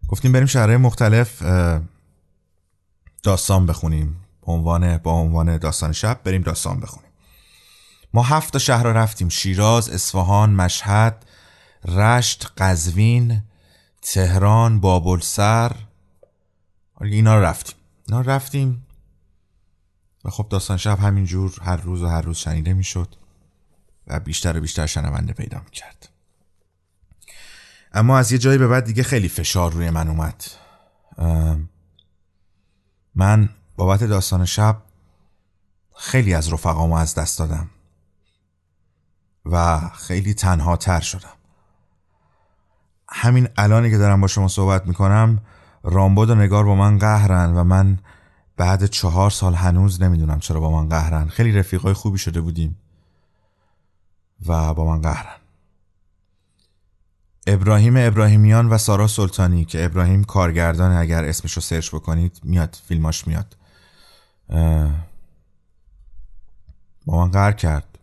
گفتیم بریم شهرهای مختلف داستان بخونیم. به عنوان با عنوان داستان شب بریم داستان بخونیم. ما هفت تا شهر رفتیم. شیراز، اصفهان، مشهد، رشت قزوین تهران بابلسر. اینا رو رفتیم. اینا رو رفتیم. و خب داستان شب همینجور هر روز و هر روز شنیده می‌شد و بیشتر و بیشتر شنونده پیدا می‌کرد. اما از یه جایی به بعد دیگه خیلی فشار روی من اومد. من بابت داستان شب خیلی از رفقامو از دست دادم و خیلی تنها تر شدم. همین الانی که دارم با شما صحبت می‌کنم رامبد و نگار با من قهرن و من بعد چهار سال هنوز نمی‌دونم چرا با من قهرن. خیلی رفیقای خوبی شده بودیم و با من قهرن. ابراهیم ابراهیمیان و سارا سلطانی که ابراهیم کارگردان اگر اسمشو سرچ بکنید میاد فیلماش میاد. با من قهر کرد.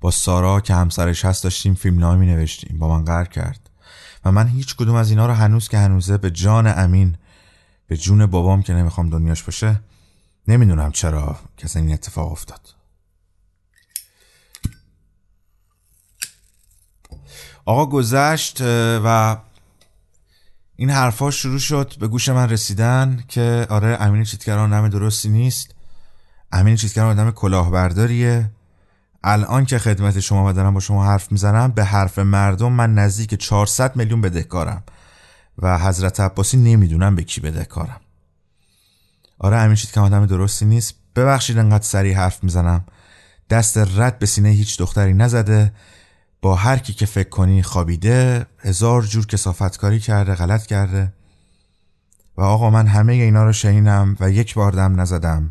با سارا که همسرش هست داشتیم فیلم می نوشتیم با من قهر کرد. و من هیچ کدوم از اینا رو هنوز که هنوزه به جان امین به جون بابام که نمی‌خوام دنیاش باشه نمی‌دونم چرا کسی این اتفاق افتاد. آقا گذشت و این حرفا شروع شد به گوش من رسیدن که آره امین چیتگران نام درستی نیست. امین چیتگران آدم کلاهبرداریه. الان که خدمت شما و دارم با شما حرف می‌زنم به حرف مردم من نزدیک 400 میلیون بدهکارم. و حضرت عباسی نمی‌دونم به کی بدهکارم. آره امین چیت که آدم درستی نیست. ببخشید انقدر سریع حرف می‌زنم. دست رد به سینه هیچ دختری نزده. با هر کی که فکر کنی خوابیده هزار جور کسافتکاری کرده غلط کرده. و آقا من همه اینا رو شنیدم و یک بار دم نزدم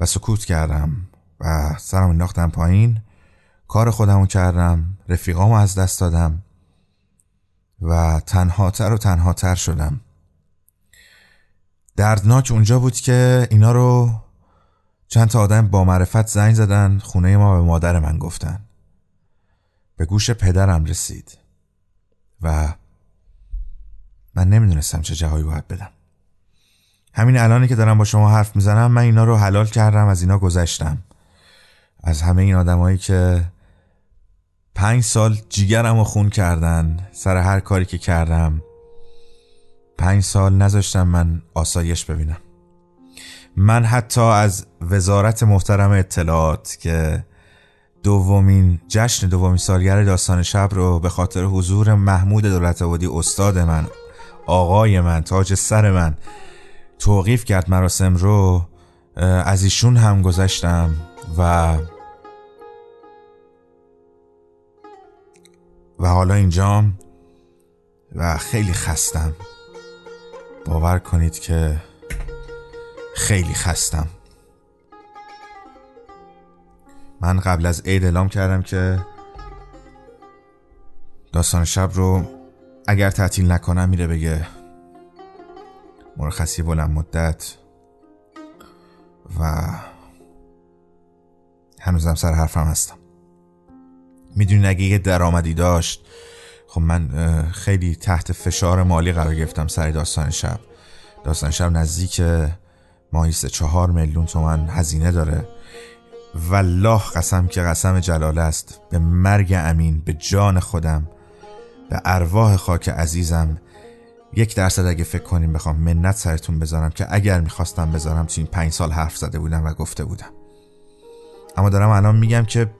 و سکوت کردم و سرم انداختم پایین. کار خودمو کردم رفیقامو از دست دادم و تنهاتر و تنهاتر شدم. دردناک اونجا بود که اینا رو چند تا آدم با معرفت زنگ زدن خونه ما به مادر من گفتن. به گوش پدرم رسید و من نمی‌دونستم چه جوابی باید بدم. همین الانی که دارم با شما حرف می‌زنم من اینا رو حلال کردم از اینا گذشتم. از همه این آدمایی که پنج سال جیگرم رو خون کردن سر هر کاری که کردم پنج سال نذاشتم من آسایش ببینم. من حتی از وزارت محترم اطلاعات که دومین جشن دومین سالگرد داستان شب رو به خاطر حضور محمود دولت آبادی استاد من آقای من تاج سر من توقیف کرد مراسم رو از ایشون هم گذشتم و و حالا اینجام و خیلی خستم. باور کنید که خیلی خستم. من قبل از عید اعلام کردم که داستان شب رو اگر تعطیل نکنم میره بگه مرخصی بلند مدت و هنوزم سر حرفم هستم. می‌دونین اگه یه درآمدی داشت خب من خیلی تحت فشار مالی قرار گرفتم سر داستان شب. داستان شب نزدیک ماهی سه چهار میلیون تومن هزینه داره. والله قسم که قسم جلال است. به مرگ امین به جان خودم به ارواح خاک عزیزم یک درصد اگه فکر کنیم بخوام منت سرتون بذارم که اگر می‌خواستم بذارم تو این پنج سال حرف زده بودم و گفته بودم. اما دارم الان میگم که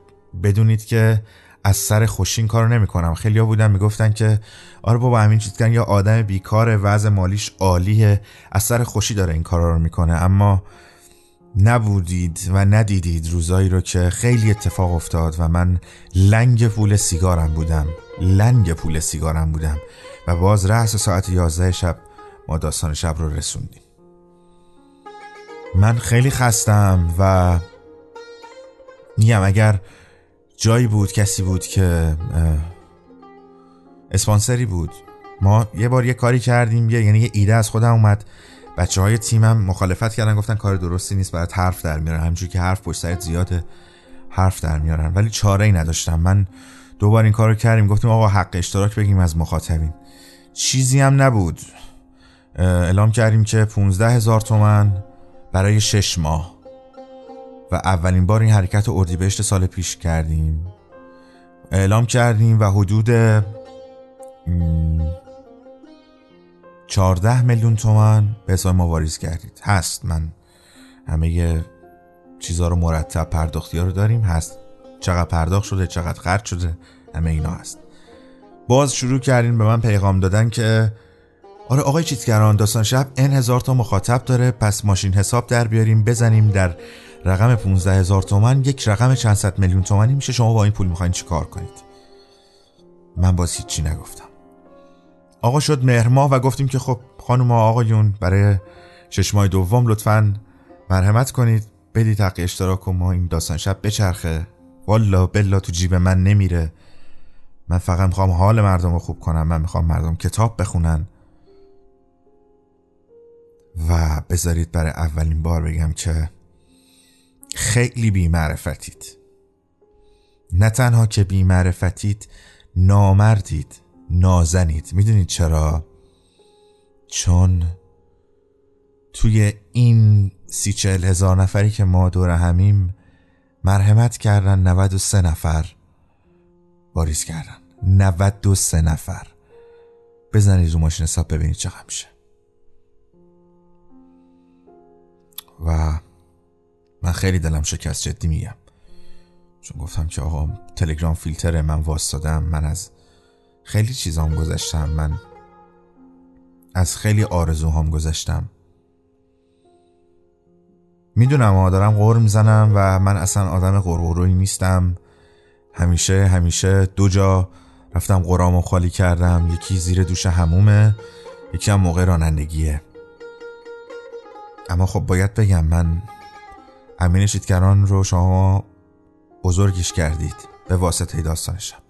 بدونید که از سر خوشین کارو نمی‌کنم. خیلی ها بودن می‌گفتن که آره بابا همین چیز یا آدم بیکار وضع مالیش عالیه از سر خوشی داره این کارا رو می‌کنه. اما نبودید و ندیدید روزایی رو که خیلی اتفاق افتاد و من لنگ پول سیگارم بودم. لنگ پول سیگارم بودم و باز رأس ساعت 11 شب ما داستان شب رو رسوندیم. من خیلی خستم و میگم اگر جایی بود کسی بود که اسپانسری بود. ما یه بار یه کاری کردیم یه یعنی یه ایده از خودم اومد. بچه های تیمم مخالفت کردن گفتن کار درستی نیست برات حرف در میارن. همجوری که حرف پشت سرت زیاده حرف در میارن. ولی چاره ای نداشتم. من دوبار این کارو کردیم. گفتیم آقا حق اشتراک بگیم از مخاطبین. چیزی هم نبود. اعلام کردیم که 15 هزار تومن برای شش ماه. و اولین بار این حرکت اردیبهشت سال پیش کردیم. اعلام کردیم و حدود 14 میلیون تومن به حساب ما واریز کردید. هست. من همه چیزها رو مرتب پرداختی ها رو داریم. هست. چقدر پرداخت شده چقدر خرج شده همه اینا هست. باز شروع کردین به من پیغام دادن که آره آقای چیتگران داستان شب ان هزار تا مخاطب داره. پس ماشین حساب در بیاریم بزنیم در رقم 15 هزار تومن یک رقم چند میلیون تومنی میشه. شما با این پول می‌خواین چی کار کنید؟ من باز هیچی نگفتم. آقا شد مهرماه و گفتیم که خب خانم آقایون برای شش ماه دوم لطفا مرحمت کنید. بدید حق اشتراک و ما این داستان شب بچرخه. والا بلا تو جیب من نمیره. من فقط می‌خوام حال مردم رو خوب کنم. من می‌خوام مردم کتاب بخونن. و بذارید برای اولین بار بگم که خیلی بیمعرفتید. نه تنها که بیمعرفتید نامردید. نازنید. می‌دونید چرا؟ چون توی این سی چهل هزار نفری که ما دور همیم مرحمت کردن 93 نفر واریز کردن. 93 نفر. بزنید رو ماشین حساب ببینید چقدر میشه و من خیلی دلم شکست جدی میگم. چون گفتم که آقا تلگرام فیلتره من واسدادم من از خیلی چیزام گذشتم. من از خیلی آرزوهام گذشتم. می‌دونم ها دارم غور می‌زنم و من اصلا آدم غرغروی نیستم. همیشه همیشه دو جا رفتم قرامو خالی کردم. یکی زیر دوش همومه یکی هم موقع رانندگیه. اما خب باید بگم من امین شیدگران رو شما بزرگش کردید. به واسطه داستان شب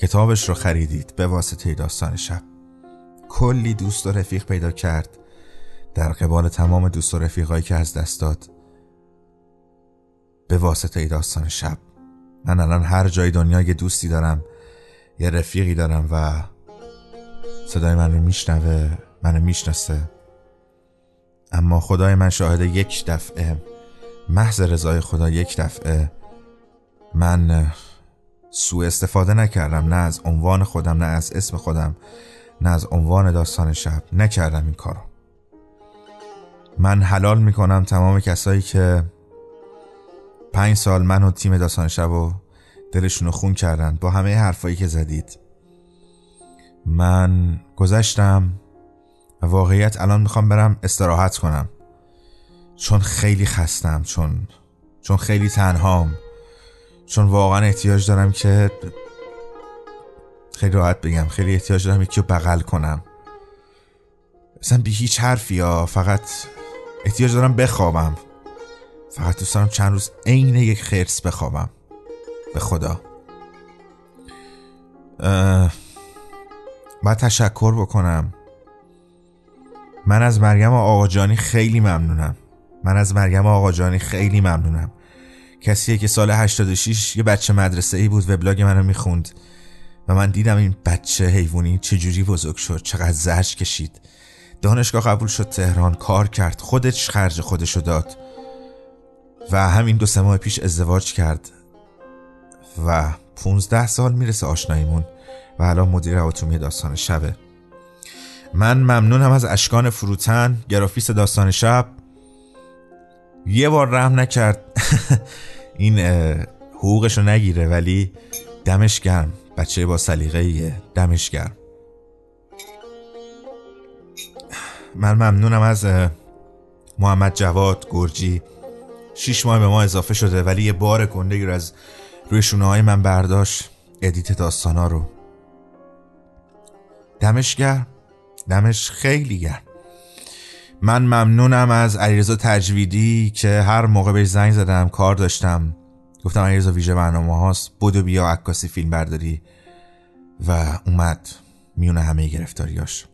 کتابش رو خریدید به واسطه داستان شب. کلی دوست و رفیق پیدا کرد. در قبال تمام دوست و رفیقایی که از دست داد. به واسطه داستان شب. من الان هر جای دنیا یه دوستی دارم. یه رفیقی دارم و صدای من رو میشنوه منو می‌شناسه. اما خدای من شاهد یک دفعه محض رضای خدا یک دفعه من سوء استفاده نکردم نه از عنوان خودم نه از اسم خودم نه از عنوان داستان شب. نکردم این کارو. من حلال می‌کنم تمام کسایی که پنج سال من و تیم داستان شب و دلشون رو خون کردن. با همه حرفایی که زدید. من گذشتم و واقعیت الان می‌خوام برم استراحت کنم. چون خیلی خستم چون چون خیلی تنهام. چون واقعا احتیاج دارم که خیلی راحت بگم خیلی احتیاج دارم یکی رو بغل کنم. مثلا بی هیچ حرفی یا فقط احتیاج دارم بخوابم. فقط دوست دارم چند روز عین یک خرس بخوابم. به خدا. باید تشکر بکنم. من از مریم آقاجانی خیلی ممنونم. من از مریم آقاجانی خیلی ممنونم. کسیه که سال 86 یه بچه مدرسه ای بود وبلاگ منو می‌خوند. و من دیدم این بچه حیوانی چجوری بزرگ شد چقدر زرش کشید. دانشگاه قبول شد تهران کار کرد خودش خرج خودشو داد. و همین دو سه ماه پیش ازدواج کرد. و 15 سال می‌رسه آشناییمون. و الان مدیر اتومی داستان شبه. من ممنونم از اشکان فروتن گرافیس داستان شب. یه بار رحم نکرد. [laughs] این حقوقش رو نگیره ولی دمش گرم. بچه با سلیقه دمش گرم. من ممنونم از محمد جواد گرجی. شیش ماه به ما اضافه شده ولی یه بار گنده رو از روی شونه های من برداشت. ادیت داستانا رو. دمش گرم. دمش خیلی گرم. من ممنونم از علیرضا تجویدی که هر موقع بهش زنگ زدم کار داشتم. گفتم علیرضا ویژه برنامه هاست. بودو بیا عکاسی فیلم برداری. و اومد میون همه گرفتاریاش.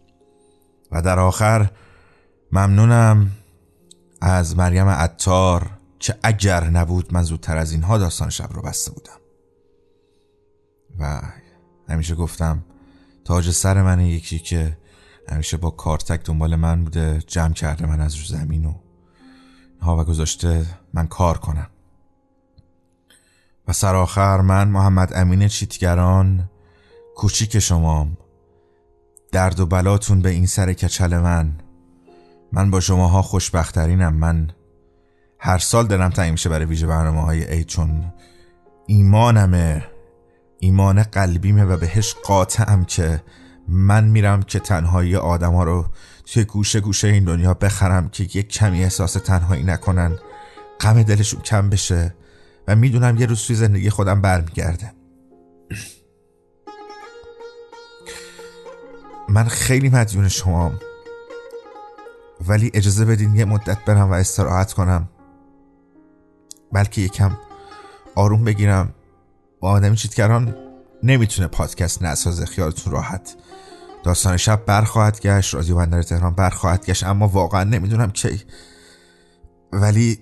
و در آخر ممنونم از مریم عطار که اگر نبود من زودتر از اینها داستان شب رو بسته بودم. و همیشه گفتم تاج سر من یکی که همیشه با کارتک دنبال من بوده جمع کرده من از رو زمین و ها و گذاشته من کار کنم. و سرآخر من محمد امین چیتگران کوچیک شمام درد و بلاتون به این سر کچل من. من با شماها خوشبخترینم. من هر سال دلم تنگ میشه برای ویژه برنامه های عید چون ایمانمه ایمان قلبیمه و بهش قاطعم که من میرم که تنهایی آدم ها رو توی گوشه گوشه این دنیا بخرم که یک کمی احساس تنهایی نکنن. غم دلشون کم بشه و می‌دونم یه روز توی زندگی خودم برمیگرده. من خیلی مدیون شمام. ولی اجازه بدین یه مدت برم و استراحت کنم. بلکه یکم آروم بگیرم. با آدمی چیتگران نمی‌تونه پادکست نسازه خیالتون راحت. داستان شب برخواهد گشت رادیو بندر تهران برخواهد گشت اما واقعا نمی‌دونم کی. ولی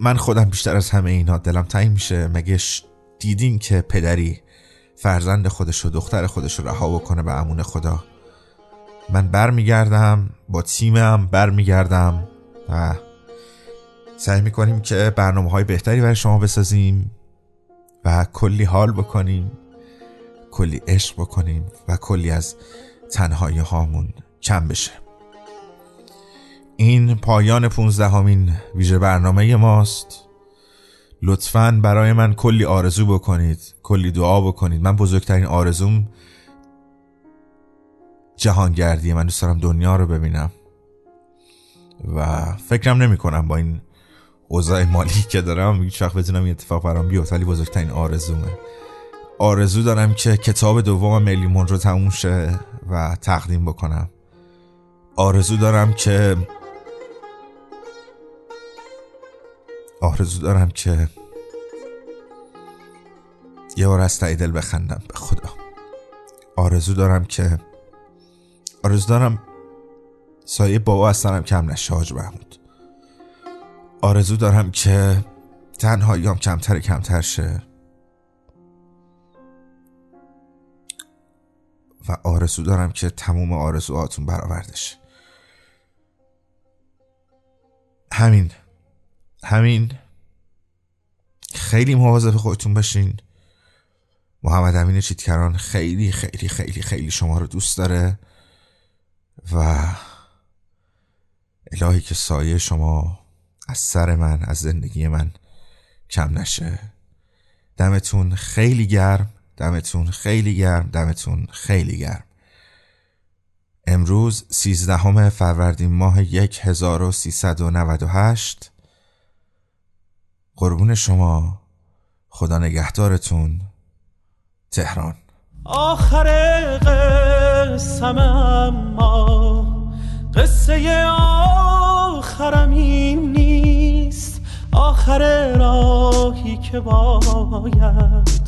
من خودم بیشتر از همه اینا دلم تنگ میشه. مگه دیدین که پدری فرزند خودش و دختر خودش رو رها بکنه به امون خدا؟ من برمیگردم با تیمم برمیگردم. و سعی می‌کنیم که برنامه های بهتری برای شما بسازیم و کلی حال بکنیم. کلی عشق بکنیم و کلی از تنهایی هامون کم بشه. این پایان پونزدهمین ویژه برنامه ماست. لطفا برای من کلی آرزو بکنید کلی دعا بکنید. من بزرگترین آرزوم جهانگردیه من. دوست دارم دنیا رو ببینم. و فکرم نمی کنم با این اوضاع مالی که دارم هیچ وقت بتونم این اتفاق برام بیفته ولی بزرگترین آرزومه. آرزو دارم که کتاب دوم میلیمون رو تموم شه و تقدیم بکنم. آرزو دارم که آرزو دارم که یه بار از دل بخندم به خدا. آرزو دارم که آرزو دارم سایه بابا از سرم کم نشه حاج محمود. آرزو دارم که تنهاییام کمتر کمتر شه. و آرزو دارم که تموم آرزوهاتون برآوردش. همین. همین. خیلی مواظب خودتون باشین. محمد امین چیتکران خیلی خیلی خیلی خیلی شما رو دوست داره و الهی که سایه شما از سر من از زندگی من کم نشه. دمتون خیلی گرم. دمتون خیلی گرم دمتون خیلی گرم. امروز سیزدهم فروردین ماه یک هزار و سیصد و نود و هشت. قربون شما خدا نگهدارتون تهران. آخر قسم اما قصه آخرم این نیست آخر راهی که باید.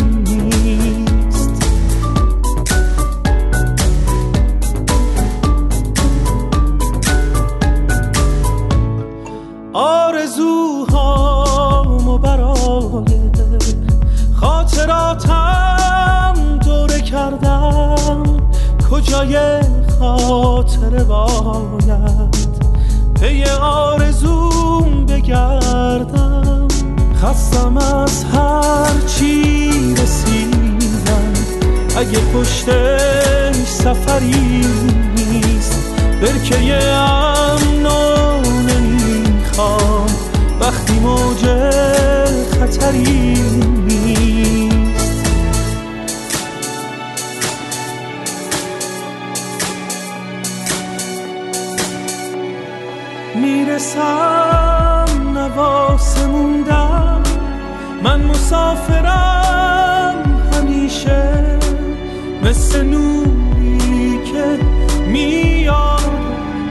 خاطراتم دوره کردم. کجای خاطر باید؟ پی آرزوم بگردم. خستم از هر چی رسیدم. اگه پشتش سفری نیست برکه امنو نمی‌خوام. وقتی موج خطری نیست. می‌رسم نواسه موندم. من مسافرم همیشه مثل نوری که میاد.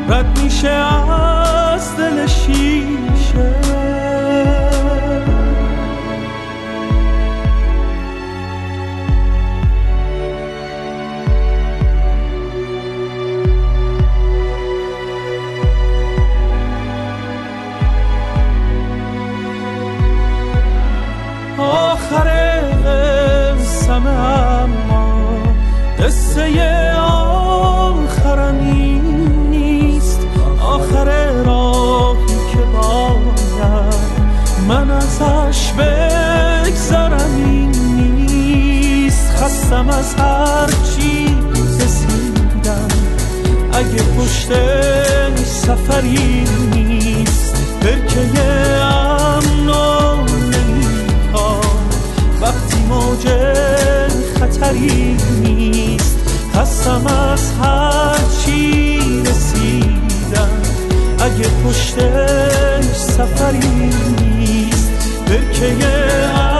رد میشه از دل شیشه. از هر چی رسیدم. اگه پشت سفری نیست برکه امنو نمی‌خواد وقتی موج خطری نیست خستم از هر چی رسیدم. اگه پشت سفری نیست برکه امنو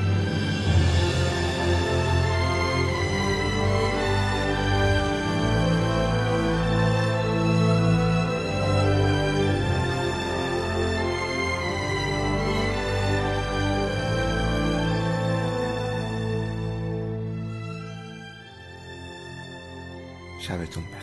میشنویم شبتون بخیر